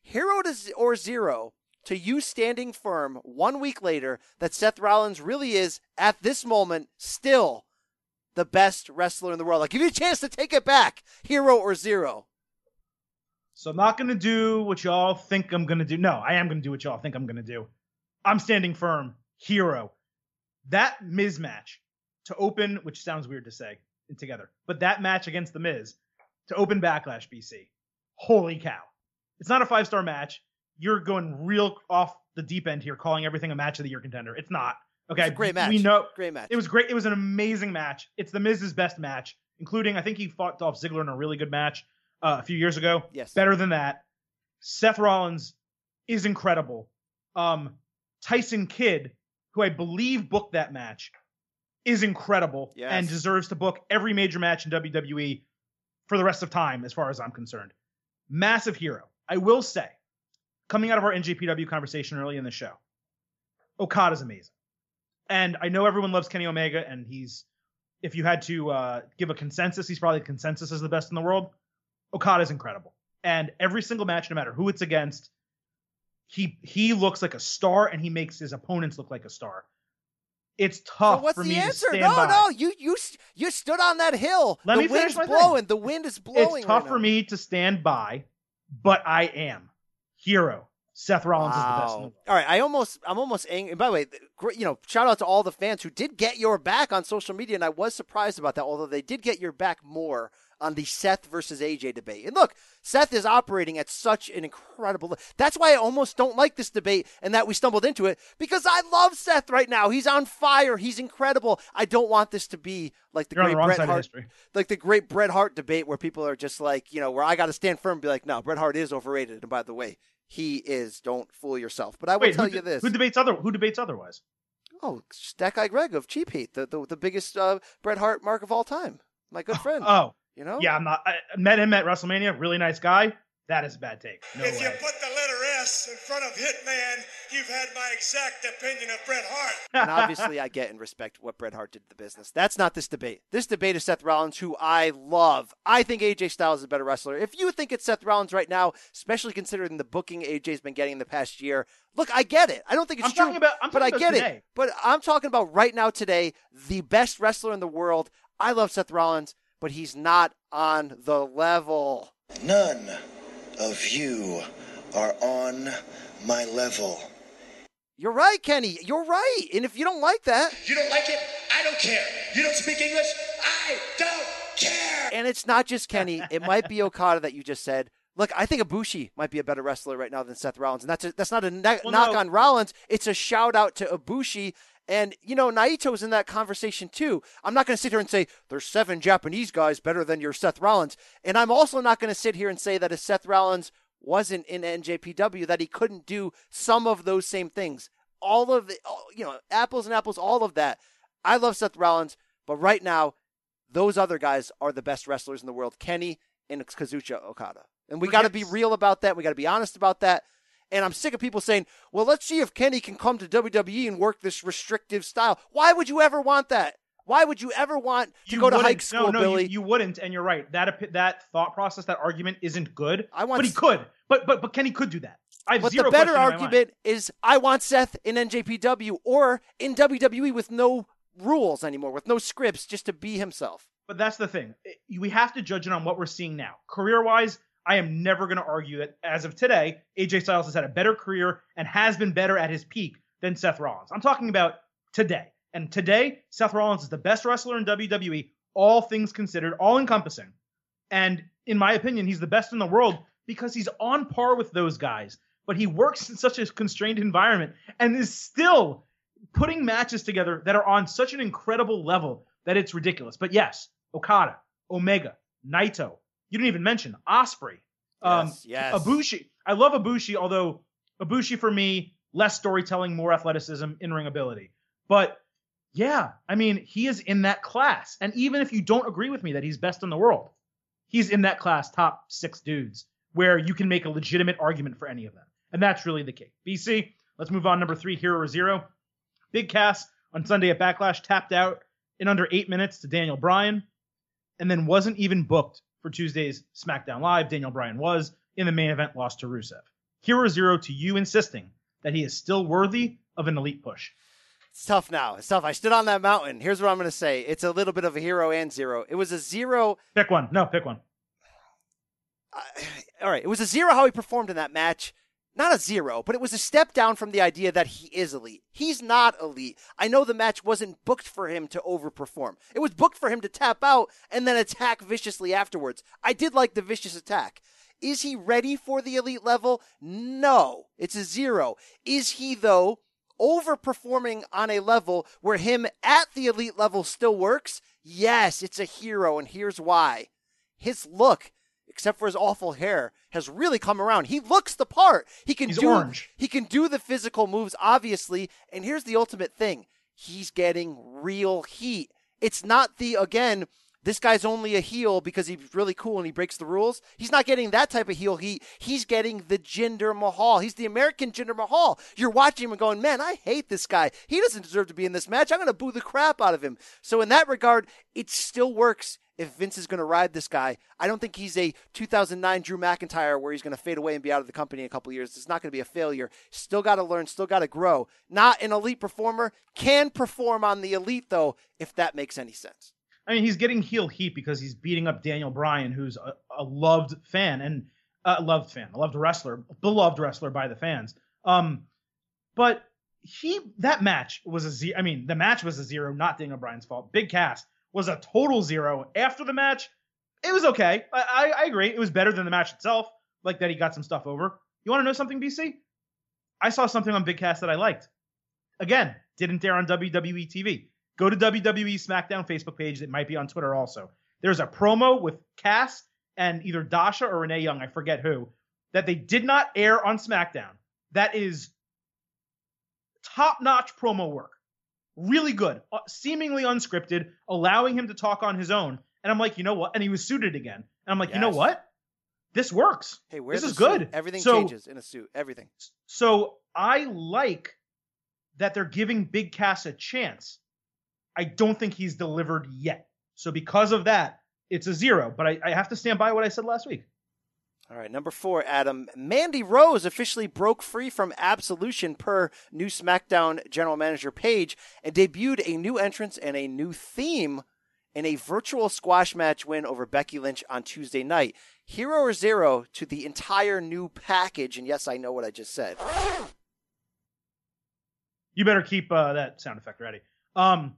Hero to or zero to you standing firm one week later that Seth Rollins really is, at this moment, still the best wrestler in the world. I'll give you a chance to take it back. Hero or zero. So I'm not going to do what y'all think I'm going to do. No, I am going to do what y'all think I'm going to do. I'm standing firm. Hero. That Miz match to open, which sounds weird to say together, but that match against the Miz to open Backlash BC. Holy cow. It's not a five star match. You're going real off the deep end here, calling everything a match of the year contender. It's not. Okay. It's a great match. We know Great match. it was great. It was an amazing match. It's the Miz's best match, including I think he fought Dolph Ziggler in a really good match uh, a few years ago. Yes. Better than that. Seth Rollins is incredible. Um, Tyson Kidd, who I believe booked that match, is incredible Yes. and deserves to book every major match in WWE for the rest of time, as far as I'm concerned. Massive hero. I will say, coming out of our NJPW conversation early in the show, Okada's amazing. And I know everyone loves Kenny Omega, and he's, if you had to uh, give a consensus, he's probably consensus as the best in the world. Okada's incredible. And every single match, no matter who it's against, he he looks like a star, and he makes his opponents look like a star. It's tough so what's for the me answer? to stand No, by. no, you you you stood on that hill. Let the me wind's my thing. blowing. The wind is blowing. It's tough right for me to stand by, but I am hero. Seth Rollins is the best. In the world. All right, I almost, I'm almost angry. By the way, great, you know, shout out to all the fans who did get your back on social media, and I was surprised about that. Although they did get your back more on the Seth versus AJ debate. And look, Seth is operating at such an incredible. That's why I almost don't like this debate, and that we stumbled into it because I love Seth right now. He's on fire. He's incredible. I don't want this to be like the You're great the Bret Hart history. like the great Bret Hart debate where people are just like, you know, where I got to stand firm and be like, no, Bret Hart is overrated. And by the way, he is. Don't fool yourself. But I will Wait, tell who, you this. who debates other? Who debates otherwise? oh, Stat Guy Greg of Cheap Heat, the, the, the biggest uh, Bret Hart mark of all time. My good friend. Oh, you know? yeah, I'm not. I I met him at WrestleMania. Really nice guy. That is a bad take. No if you put the letter S in front of Hitman, you've had my exact opinion of Bret Hart. and obviously, I get and respect what Bret Hart did to the business. That's not this debate. This debate is Seth Rollins, who I love. I think AJ Styles is a better wrestler. If you think it's Seth Rollins right now, especially considering the booking AJ's been getting in the past year, look, I get it. I don't think it's I'm true, talking about- I'm but I get about it. But I'm talking about right now, today, the best wrestler in the world. I love Seth Rollins, but he's not on the level. None of you are on my level. You're right, Kenny. You're right. And if you don't like that, You don't like it? I don't care. You don't speak English? I don't care. And it's not just Kenny. It might be Okada that you just said. Look, I think Ibushi might be a better wrestler right now than Seth Rollins, and that's a, that's not a ne- Well, knock no. on Rollins. It's a shout out to Ibushi. And you know, Naito's in that conversation too. I'm not going to sit here and say there's seven Japanese guys better than your Seth Rollins, and I'm also not going to sit here and say that if Seth Rollins wasn't in NJPW, that he couldn't do some of those same things. All of the, you know, apples and apples, all of that. I love Seth Rollins, but right now, those other guys are the best wrestlers in the world, Kenny and Kazuchika Okada. And we got to be real about that. We got to be honest about that. And I'm sick of people saying, well, let's see if Kenny can come to WWE and work this restrictive style. Why would you ever want that? Why would you ever want to You go to high school, no, no, Billy? You, you wouldn't, and you're right. That that thought process, that argument isn't good. I want but he could. But but but Kenny could do that. I have but zero the better question in my mind. argument is I want Seth in NJPW or in WWE with no rules anymore, with no scripts, just to be himself. But that's the thing. We have to judge it on what we're seeing now. Career wise, I am never going to argue that as of today, AJ Styles has had a better career and has been better at his peak than Seth Rollins. I'm talking about today. And today, Seth Rollins is the best wrestler in WWE, all things considered, all encompassing. And in my opinion, he's the best in the world because he's on par with those guys. But he works in such a constrained environment and is still putting matches together that are on such an incredible level that it's ridiculous. But yes, Okada, Omega, Naito. You didn't even mention Ospreay, um, Yes, yes. Ibushi. I love Ibushi, although Ibushi for me less storytelling, more athleticism, in ring ability. But yeah, I mean he is in that class. And even if you don't agree with me that he's best in the world, he's in that class, top six dudes, where you can make a legitimate argument for any of them. And that's really the case. BC, let's move on. Number three, Hero Zero. Big Cass on Sunday at Backlash tapped out in under eight minutes to Daniel Bryan, and then wasn't even booked for Tuesday's SmackDown Live. Daniel Bryan was in the main event, lost to Rusev. Hero Zero to you insisting that he is still worthy of an elite push. It's tough now. It's tough. I stood on that mountain. Here's what I'm going to say. It's a little bit of a hero and zero. It was a zero. Pick one. No, pick one. All right. It was a zero how he performed in that match. Not a zero, but it was a step down from the idea that he is elite. He's not elite. I know the match wasn't booked for him to overperform. It was booked for him to tap out and then attack viciously afterwards. I did like the vicious attack. Is he ready for the elite level? No. It's a zero. Is he, though, overperforming on a level where him at the elite level still works? Yes, it's a hero, and here's why. His look, except for his awful hair, has really come around. He looks the part. He can He's do orange. he can do the physical moves, obviously. And here's the ultimate thing. He's getting real heat. It's not the again, this guy's only a heel because he's really cool and he breaks the rules. He's not getting that type of heel heat. He's getting the Jinder Mahal. He's the American Jinder Mahal. You're watching him and going, man, I hate this guy. He doesn't deserve to be in this match. I'm going to boo the crap out of him. So in that regard, it still works if Vince is going to ride this guy. I don't think he's a 2009 Drew McIntyre where he's going to fade away and be out of the company in a couple years. It's not going to be a failure. Still got to learn, still got to grow. Not an elite performer, can perform on the elite though, if that makes any sense. I mean, he's getting heel heat because he's beating up Daniel Bryan, who's a, a loved fan and uh, a loved fan, a loved wrestler, beloved wrestler by the fans. Um, but he that match was a zero. I mean, the match was a zero, not Daniel Bryan's fault. Big Cass was a total zero. After the match, it was okay. I, I, I agree. It was better than the match itself. Like that, he got some stuff over. You want to know something, BC? I saw something on Big Cass that I liked. Again, didn't dare on WWE TV. Go to WWE SmackDown Facebook page. It might be on Twitter also. There's a promo with Cass and either Dasha or Renee Young, I forget who, that they did not air on SmackDown. That is top notch promo work. Really good. Uh, seemingly unscripted, allowing him to talk on his own. And I'm like, you know what? And he was suited again. And I'm like, you know what? this works. Hey, where's this is suit? good. Everything So- changes in a suit. Everything. So I like that they're giving Big Cass a chance. I don't think he's delivered yet. So because of that, it's a zero. But I, I have to stand by what I said last week. All right, number four, Adam. Mandy Rose officially broke free from absolution per new SmackDown general manager Paige and debuted a new entrance and a new theme in a virtual squash match win over Becky Lynch on Tuesday night. Hero or zero to the entire new package. And yes, I know what I just said. You better keep uh, that sound effect ready. Um,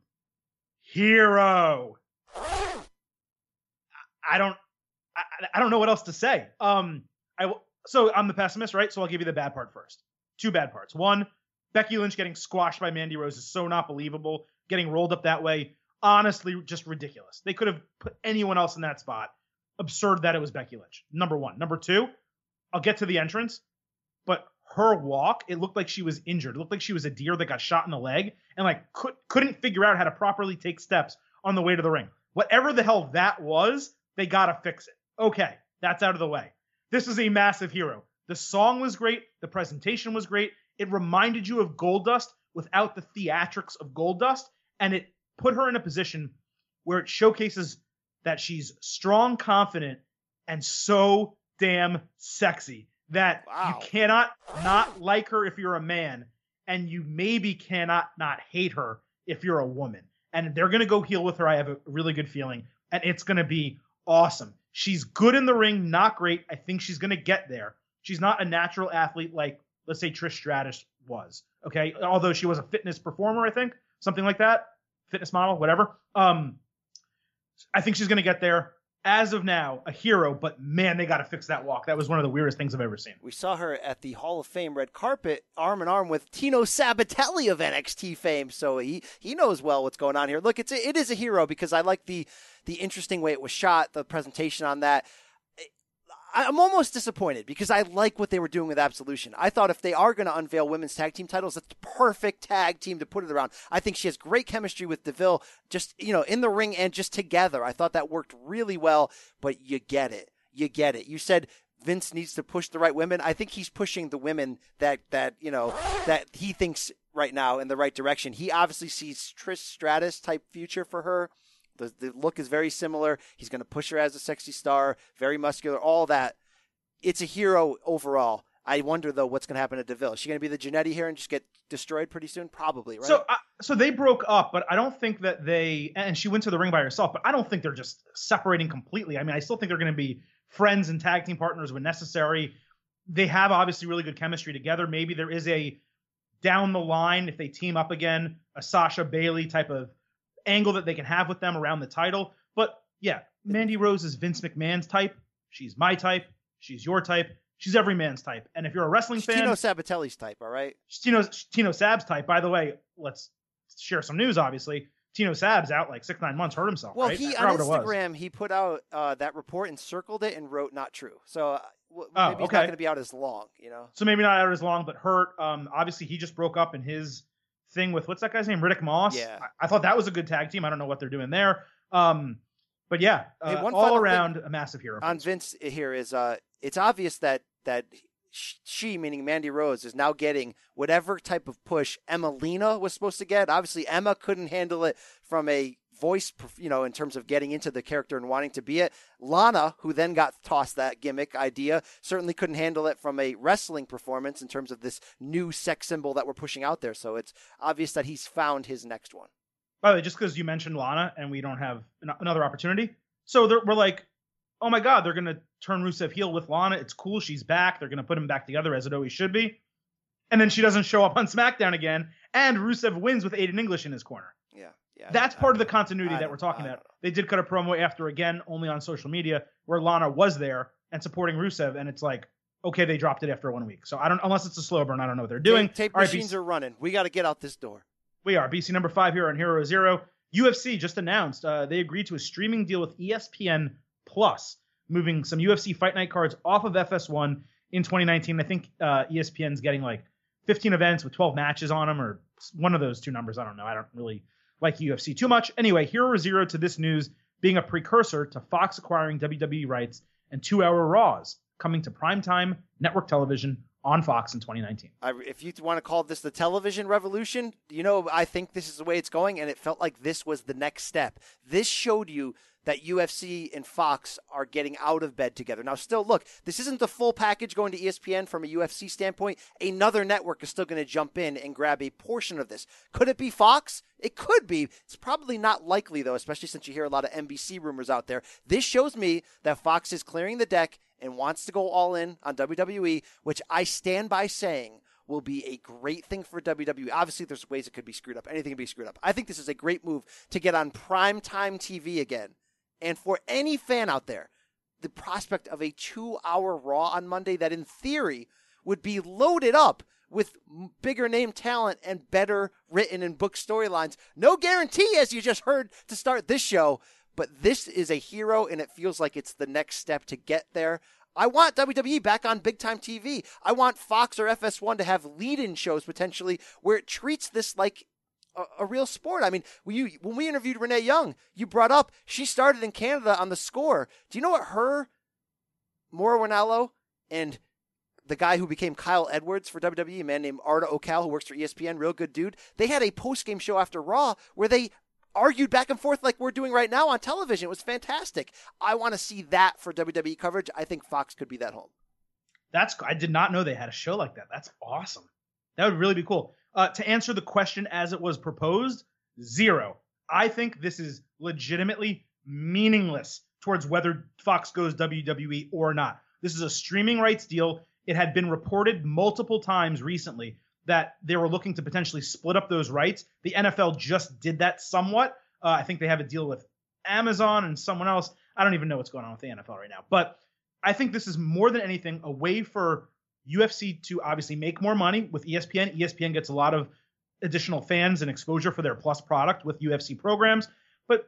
hero. I don't. I, don't know what else to say. Um, I so I'm the pessimist, right? So I'll give you the bad part first. Two bad parts. One, Becky Lynch getting squashed by Mandy Rose is so not believable. Getting rolled up that way, honestly, just ridiculous. They could have put anyone else in that spot. Absurd that it was Becky Lynch. Number one. Number two, I'll get to the entrance, but her walk, it looked like she was injured. It looked like she was a deer that got shot in the leg and like could, couldn't figure out how to properly take steps on the way to the ring. Whatever the hell that was, they gotta fix it. Okay, that's out of the way. This is a massive hero. The song was great. The presentation was great. It reminded you of Goldust without the theatrics of Goldust, and it put her in a position where it showcases that she's strong, confident, and so damn sexy that you cannot not like her if you're a man, and you maybe cannot not hate her if you're a woman. And they're gonna go heel with her. I have a really good feeling, and it's gonna be awesome. She's good in the ring, not great. I think she's gonna get there. She's not a natural athlete like let's say Trish Stratus was. Okay, although she was a fitness performer, I think something like that, fitness model, whatever. Um, I think she's gonna get there. As of now, a hero, but man, they got to fix that walk. That was one of the weirdest things I've ever seen. We saw her at the Hall of Fame red carpet, arm in arm with Tino Sabbatelli of NXT fame. So he he knows well what's going on here. Look, it's a, it is a hero because I like the the interesting way it was shot, the presentation on that. I'm almost disappointed because I like what they were doing with Absolution. I thought if they are going to unveil women's tag team titles, that's the perfect tag team to put it around. I think she has great chemistry with Deville, just you know, in the ring and just together. I thought that worked really well. But you get it, you get it. You said Vince needs to push the right women. I think he's pushing the women that that you know that he thinks right now in the right direction. He obviously sees Trish Stratus type future for her. The, the look is very similar. He's going to push her as a sexy star, very muscular, all that. It's a hero overall. I wonder though what's going to happen to Deville. Is she going to be the Jannetty here and just get destroyed pretty soon? Probably, right? So, uh, so they broke up, but I don't think that they. And she went to the ring by herself, but I don't think they're just separating completely. I mean, I still think they're going to be friends and tag team partners when necessary. They have obviously really good chemistry together. Maybe there is a down the line if they team up again, a Sasha Bayley type of angle that they can have with them around the title. But yeah, Mandy Rose is Vince McMahon's type. She's my type. She's your type. She's every man's type. And if you're a wrestling fan, Tino Sabbatelli's type, all right? Tino Tino Sab's type. By the way, let's share some news. Obviously, Tino Sab's out like six nine months, hurt himself. Well, right? he on forgot what it was. Instagram he put out uh, that report and circled it and wrote "not true." So uh, w- Oh, maybe he's not going to be out as long, you know. So maybe not out as long, but hurt. Um, obviously he just broke up in his thing with what's that guy's name, Riddick Moss. Yeah. I, I thought that was a good tag team. I don't know what they're doing there. Um, but yeah, Hey, uh, one all around a massive hero. on Vince here is uh, it's obvious that that she, meaning Mandy Rose, is now getting whatever type of push Emma Lena was supposed to get. Obviously, Emma couldn't handle it from a voice, you know, in terms of getting into the character and wanting to be it. Lana, who then got tossed that gimmick idea, certainly couldn't handle it from a wrestling performance in terms of this new sex symbol that we're pushing out there. So it's obvious that he's found his next one. By the way, just because you mentioned Lana and we don't have an- another opportunity, so we're like, oh my god, they're gonna turn Rusev heel with Lana. It's cool, she's back. They're gonna put him back together as it always should be. And then she doesn't show up on SmackDown again, and Rusev wins with Aiden English in his corner. Yeah, yeah. That's part of the continuity I that we're talking I about. They did cut a promo after again, only on social media, where Lana was there and supporting Rusev, and it's like, okay, they dropped it after one week. So I don't, unless it's a slow burn, I don't know what they're doing. Tape, tape All right, machines BC are running. We got to get out this door. we are BC number five here on Hero Zero. UFC just announced uh, they agreed to a streaming deal with ESPN Plus, moving some UFC Fight Night cards off of FS1 in 2019. I think uh, ESPN's getting like 15 events with 12 matches on them, or one of those two numbers. I don't know. I don't really like UFC too much. Anyway, Hero Zero to this news being a precursor to Fox acquiring WWE rights and two-hour Raws. coming to primetime network television on Fox in 2019. I, if you want to call this the television revolution, you know, I think this is the way it's going, and it felt like this was the next step. This showed you that UFC and Fox are getting out of bed together. Now, still, look, this isn't the full package going to ESPN from a UFC standpoint. Another network is still going to jump in and grab a portion of this. Could it be Fox? It could be. It's probably not likely, though, especially since you hear a lot of NBC rumors out there. This shows me that Fox is clearing the deck and wants to go all in on WWE, which I stand by saying will be a great thing for WWE. Obviously, there's ways it could be screwed up. Anything can be screwed up. I think this is a great move to get on primetime TV again. And for any fan out there, the prospect of a two hour Raw on Monday that in theory would be loaded up with bigger name talent and better written and book storylines. No guarantee, as you just heard to start this show, but this is a hero and it feels like it's the next step to get there. I want WWE back on big time TV. I want Fox or FS1 to have lead in shows potentially where it treats this like a, a, real sport. I mean, when, you, when we interviewed Renee Young, you brought up she started in Canada on the score. Do you know what her, Mauro Ranallo, and the guy who became Kyle Edwards for WWE, a man named Arda Ocal, who works for ESPN, real good dude. They had a post game show after Raw where they argued back and forth like we're doing right now on television. It was fantastic. I want to see that for WWE coverage. I think Fox could be that home. That's I did not know they had a show like that. That's awesome. That would really be cool. Uh, to answer the question as it was proposed, zero. I think this is legitimately meaningless towards whether Fox goes WWE or not. This is a streaming rights deal. It had been reported multiple times recently that they were looking to potentially split up those rights. The NFL just did that somewhat. Uh, I think they have a deal with Amazon and someone else. I don't even know what's going on with the NFL right now. But I think this is more than anything a way for UFC to obviously make more money with ESPN. ESPN gets a lot of additional fans and exposure for their plus product with UFC programs. But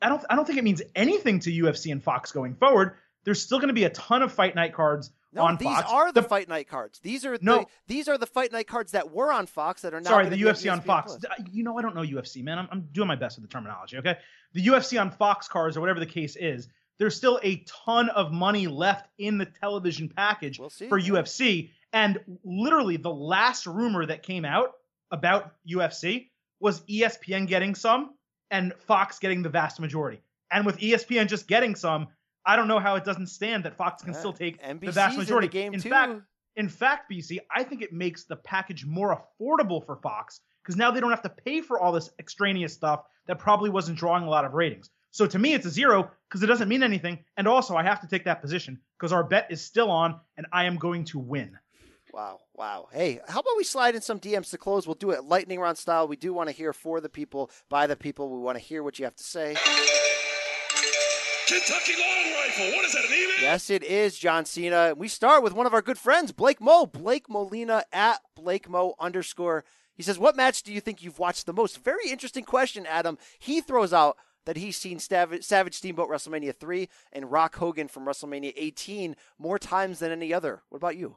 I don't I don't think it means anything to UFC and Fox going forward. There's still going to be a ton of fight night cards no, on these Fox. are the, the, fight night cards. These are no, the, these are the fight night cards that were on Fox that are now. Sorry, the UFC on Fox. Plus. You know, I don't know UFC, man. I'm, I'm doing my best with the terminology. Okay, the UFC on Fox cards or whatever the case is. There's still a ton of money left in the television package we'll for yeah. UFC, and literally the last rumor that came out about UFC was ESPN getting some and Fox getting the vast majority. And with ESPN just getting some, I don't know how it doesn't stand that Fox can Yeah. still take NBC's the vast in the majority. game, too. fact, in fact, BC, I think it makes the package more affordable for Fox because now they don't have to pay for all this extraneous stuff that probably wasn't drawing a lot of ratings. So to me, it's a zero because it doesn't mean anything. And also, I have to take that position because our bet is still on, and I am going to win. Wow, wow. Hey, how about we slide in some DMs to close? We'll do it lightning round style. We do want to hear for the people, by the people. We want to hear what you have to say. Kentucky Long Rifle. What is that, an email? Yes, it is John Cena. We start with one of our good friends, Blake Mo. Blake Molina at Blake Mo underscore. He says, What match do you think you've watched the most? Very interesting question, Adam. He throws out that he's seen Savage, Savage Steamboat WrestleMania 3 and Rock Hogan from WrestleMania 18 more times than any other. What about you?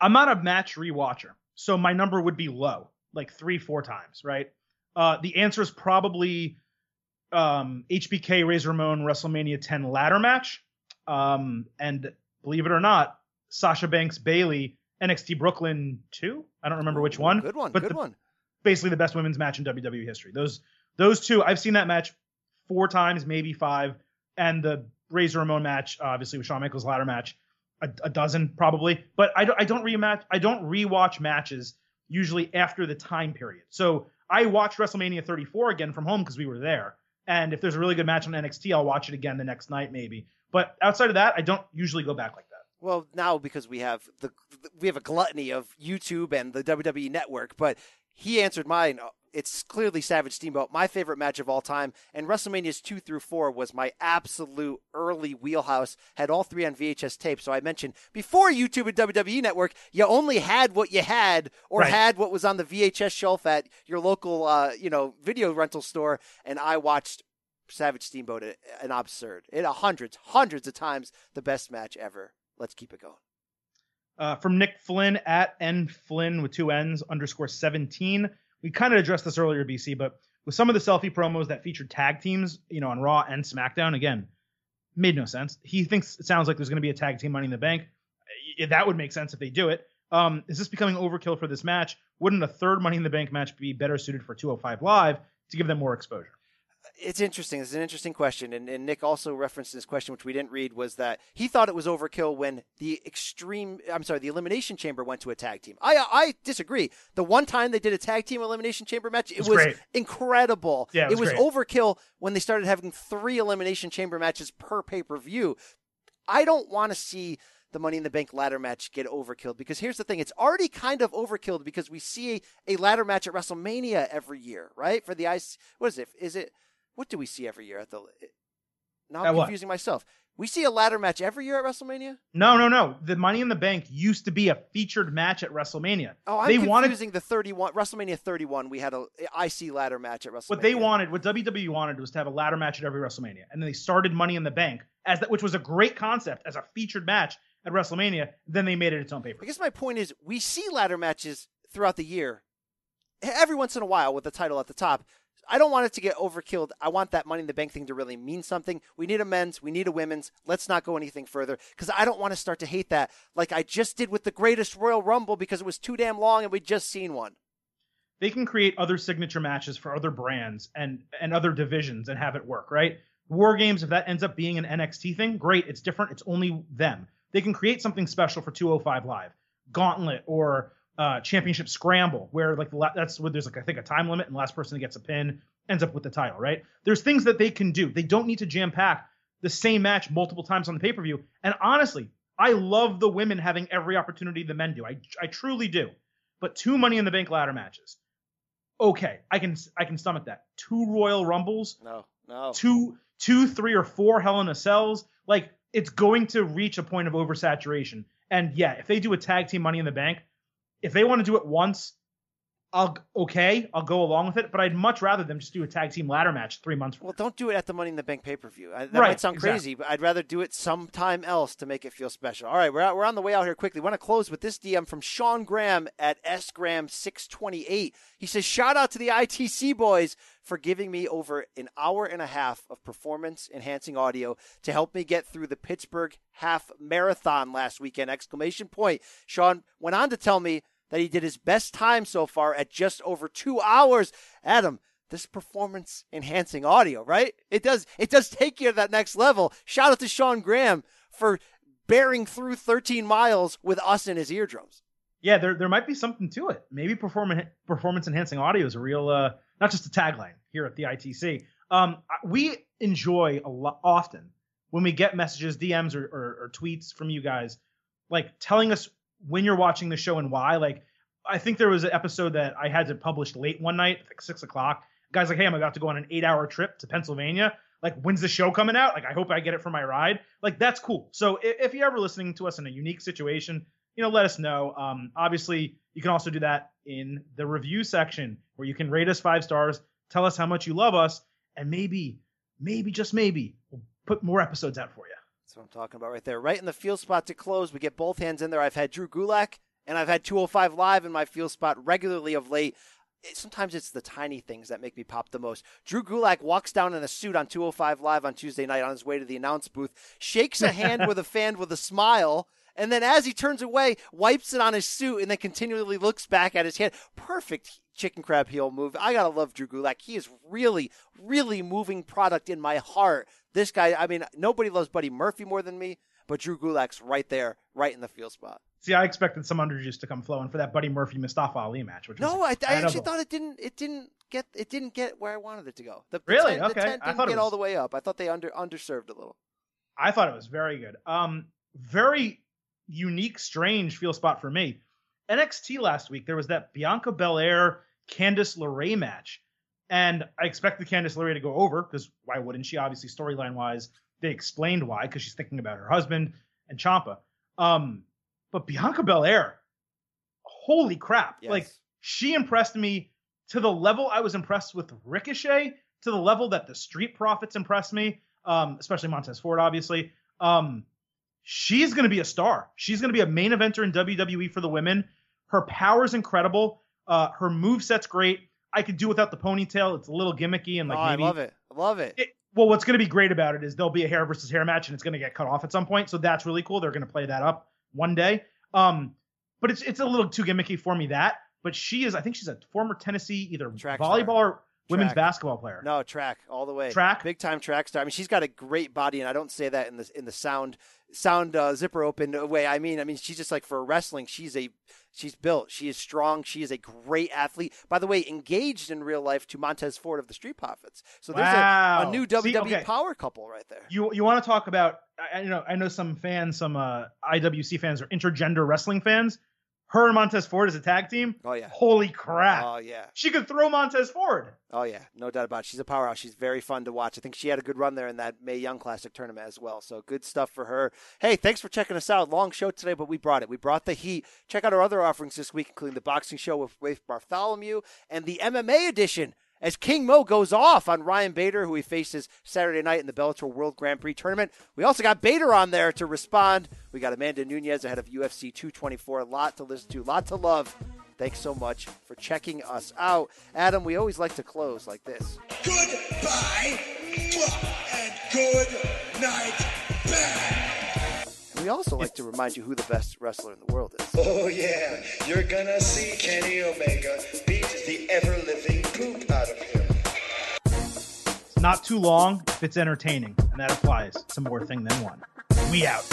I'm not a match rewatcher, so my number would be low, like three, four times, right? Uh, the answer is probably um, HBK Razor Ramon WrestleMania 10 ladder match, um, and believe it or not, Sasha Banks Bayley NXT Brooklyn 2. I don't remember which one. Good one. but good the- one. Basically, the best women's match in WWE history. Those those two, I've seen that match four times, maybe five, and the Razor Ramon match, obviously with Shawn Michaels ladder match, a, a dozen probably. But I don't, I don't rematch, I don't rewatch matches usually after the time period. So I watched WrestleMania 34 again from home because we were there. And if there's a really good match on NXT, I'll watch it again the next night maybe. But outside of that, I don't usually go back like that. Well, now because we have the we have a gluttony of YouTube and the WWE network, but he answered mine. It's clearly Savage Steamboat, my favorite match of all time, and WrestleManias two through four was my absolute early wheelhouse. Had all three on VHS tape. So I mentioned before YouTube and WWE Network, you only had what you had, or Right. had what was on the VHS shelf at your local, uh, you know, video rental store, and I watched Savage Steamboat uh, an absurd, it hundreds, hundreds of times the best match ever. Let's keep it going. uh, from Nick Flynn at N Flynn with two N's underscore 17. We kind of addressed this earlier, BC, but with some of the selfie promos that featured tag teams, you know, on Raw and SmackDown, again, Made no sense. He thinks it sounds like there's going to be a tag team Money in the Bank. That would make sense if they do it. Um, is this becoming overkill for this match? Wouldn't a third Money in the Bank match be better suited for 205 Live to give them more exposure? It's interesting. It's an interesting question, and, and Nick also referenced this question, which we didn't read, was that he thought it was overkill when the extreme, I'm sorry, the elimination chamber went to a tag team. I I disagree. The one time they did a tag team elimination chamber match, it It's was great. incredible. Yeah, it was great. overkill when they started having three elimination chamber matches per pay per view. I don't want to see the Money in the Bank ladder match get overkilled because here's the thing: it's already kind of overkilled because we see a, a ladder match at WrestleMania every year, right? For the ice, what is it? Is it what do we see every year at the? Eh, now I'm what? confusing myself. We see a ladder match every year at WrestleMania. No, no, no. The Money in the Bank used to be a featured match at WrestleMania. Oh, I'm they confusing wanted the 31 WrestleMania 31. We had a IC ladder match at WrestleMania. what they wanted, what WWE wanted was to have a ladder match at every WrestleMania, and then they started Money in the Bank as that, which was a great concept as a featured match at WrestleMania. Then they made it its own paper. I guess my point is we see ladder matches throughout the year, every once in a while with the title at the top. I don't want it to get overkilled. I want that Money in the Bank thing to really mean something. We need a men's, we need a women's. Let's not go anything further because I don't want to start to hate that like I just did with the greatest Royal Rumble because it was too damn long and we'd just seen one. They can create other signature matches for other brands and and other divisions and have it work, right? War Games, if that ends up being an NXT thing, great. It's different. It's only them. They can create something special for 205 Live, Gauntlet or uh, Championship Scramble, where like the that's where there's like I think a time limit and the last person that gets a pin ends up with the title, right? There's things that they can do. They don't need to jam pack the same match multiple times on the pay per view. And honestly, I love the women having every opportunity the men do. I I truly do. But two Money in the Bank ladder matches, okay, I can I can stomach that. Two Royal Rumbles, No, no. two two three or four Hell in a Cells, like it's going to reach a point of oversaturation. And yeah, if they do a tag team Money in the Bank, if they want to do it once, I'll okay, I'll go along with it. But I'd much rather them just do a tag team ladder match three months from Well, don't do it at the Money in the Bank pay per view. That Right, might sound exactly. crazy, but I'd rather do it sometime else to make it feel special. All right, we're out, we're on the way out here quickly. want to close with this DM from Sean Graham at sgraham628. He says, "Shout out to the ITC boys for giving me over an hour and a half of performance enhancing audio to help me get through the Pittsburgh half marathon last weekend!" Exclamation point. Sean went on to tell me that he did his best time so far at just over two hours. Adam, this performance enhancing audio, right? It does it does take you to that next level. Shout out to Sean Graham for bearing through 13 miles with us in his eardrums. Yeah, there there might be something to it. Maybe performance performance enhancing audio is a real, uh, not just a tagline here at the ITC. Um, we enjoy a lot often when we get messages, DMs, or, or, or tweets from you guys, like telling us when you're watching the show and why. Like, I think there was an episode that I had to publish late one night, like six o'clock. Guys, like, hey, I'm about to go on an eight hour trip to Pennsylvania. Like, when's the show coming out? Like, I hope I get it for my ride. Like, that's cool. So if, if you're ever listening to us in a unique situation, you know, let us know. Um, obviously, you can also do that in the review section where you can rate us five stars, tell us how much you love us, and maybe, maybe just maybe, we'll put more episodes out for you. That's what I'm talking about right there. Right in the field spot to close. We get both hands in there. I've had Drew Gulak and I've had 205 Live in my field spot regularly of late. Sometimes it's the tiny things that make me pop the most. Drew Gulak walks down in a suit on 205 Live on Tuesday night on his way to the announce booth, shakes a hand with a fan with a smile, and then as he turns away, wipes it on his suit and then continually looks back at his hand. Perfect chicken crab heel move. I gotta love Drew Gulak. He is really, really moving product in my heart. This guy, I mean, nobody loves Buddy Murphy more than me, but Drew Gulak's right there, right in the field spot. See, I expected some underjuice to come flowing for that Buddy Murphy Mustafa Ali match, which was No, I, I actually thought it didn't. It didn't get. It didn't get where I wanted it to go. The, the Really? tent- Okay. The tent I didn't thought it get all the way up. I thought they under underserved a little. I thought it was very good. Um, very unique, strange feel spot for me. NXT last week, there was that Bianca Belair Candice LeRae match. And I expected Candice LeRae to go over because why wouldn't she? Obviously, storyline wise, they explained why because she's thinking about her husband and Ciampa. Um, but Bianca Belair, holy crap! Yes. Like she impressed me to the level I was impressed with Ricochet, to the level that the Street Profits impressed me, um, especially Montez Ford, obviously. Um, she's going to be a star. She's going to be a main eventer in WWE for the women. Her power's incredible. Uh, her move set's great. I could do without the ponytail. It's a little gimmicky and like oh, maybe I love it. I love it. it, Well, what's going to be great about it is there'll be a hair versus hair match, and it's going to get cut off at some point. So that's really cool. They're going to play that up one day. Um, but it's it's a little too gimmicky for me that. But she is, I think she's a former Tennessee either Track volleyball star. or women's basketball player. No, track all the way. Track? big time track star. I mean, she's got a great body, and I don't say that in the in the sound sound uh, zipper open way. I mean, I mean, she's just like for wrestling, she's a she's built. She is strong. She is a great athlete. By the way, engaged in real life to Montez Ford of the Street Profits. So there's a, Wow. a new See, WWE okay. power couple right there. You you want to talk about? I, I know I know some fans, some uh, IWC fans or intergender wrestling fans. Her and Montez Ford as a tag team. Oh yeah. Holy crap! Oh yeah. she could throw Montez Ford. Oh yeah, no doubt about it. She's a powerhouse. She's very fun to watch. I think she had a good run there in that Mae Young Classic tournament as well. So good stuff for her. Hey, thanks for checking us out. Long show today, but we brought it. We brought the heat. Check out our other offerings this week, including the boxing show with Rafe Bartholomew and the MMA edition. As King Mo goes off on Ryan Bader, who he faces Saturday night in the Bellator World Grand Prix tournament. We also got Bader on there to respond. We got Amanda Nunes ahead of UFC 224. A lot to listen to, a lot to love. Thanks so much for checking us out. Adam, we always like to close like this. Goodbye and good night, bad. We also like to remind you who the best wrestler in the world is. Oh yeah, you're gonna see Kenny Omega the ever-living poop out of him. Not too long if it's entertaining, and that applies to more thing than one. We out.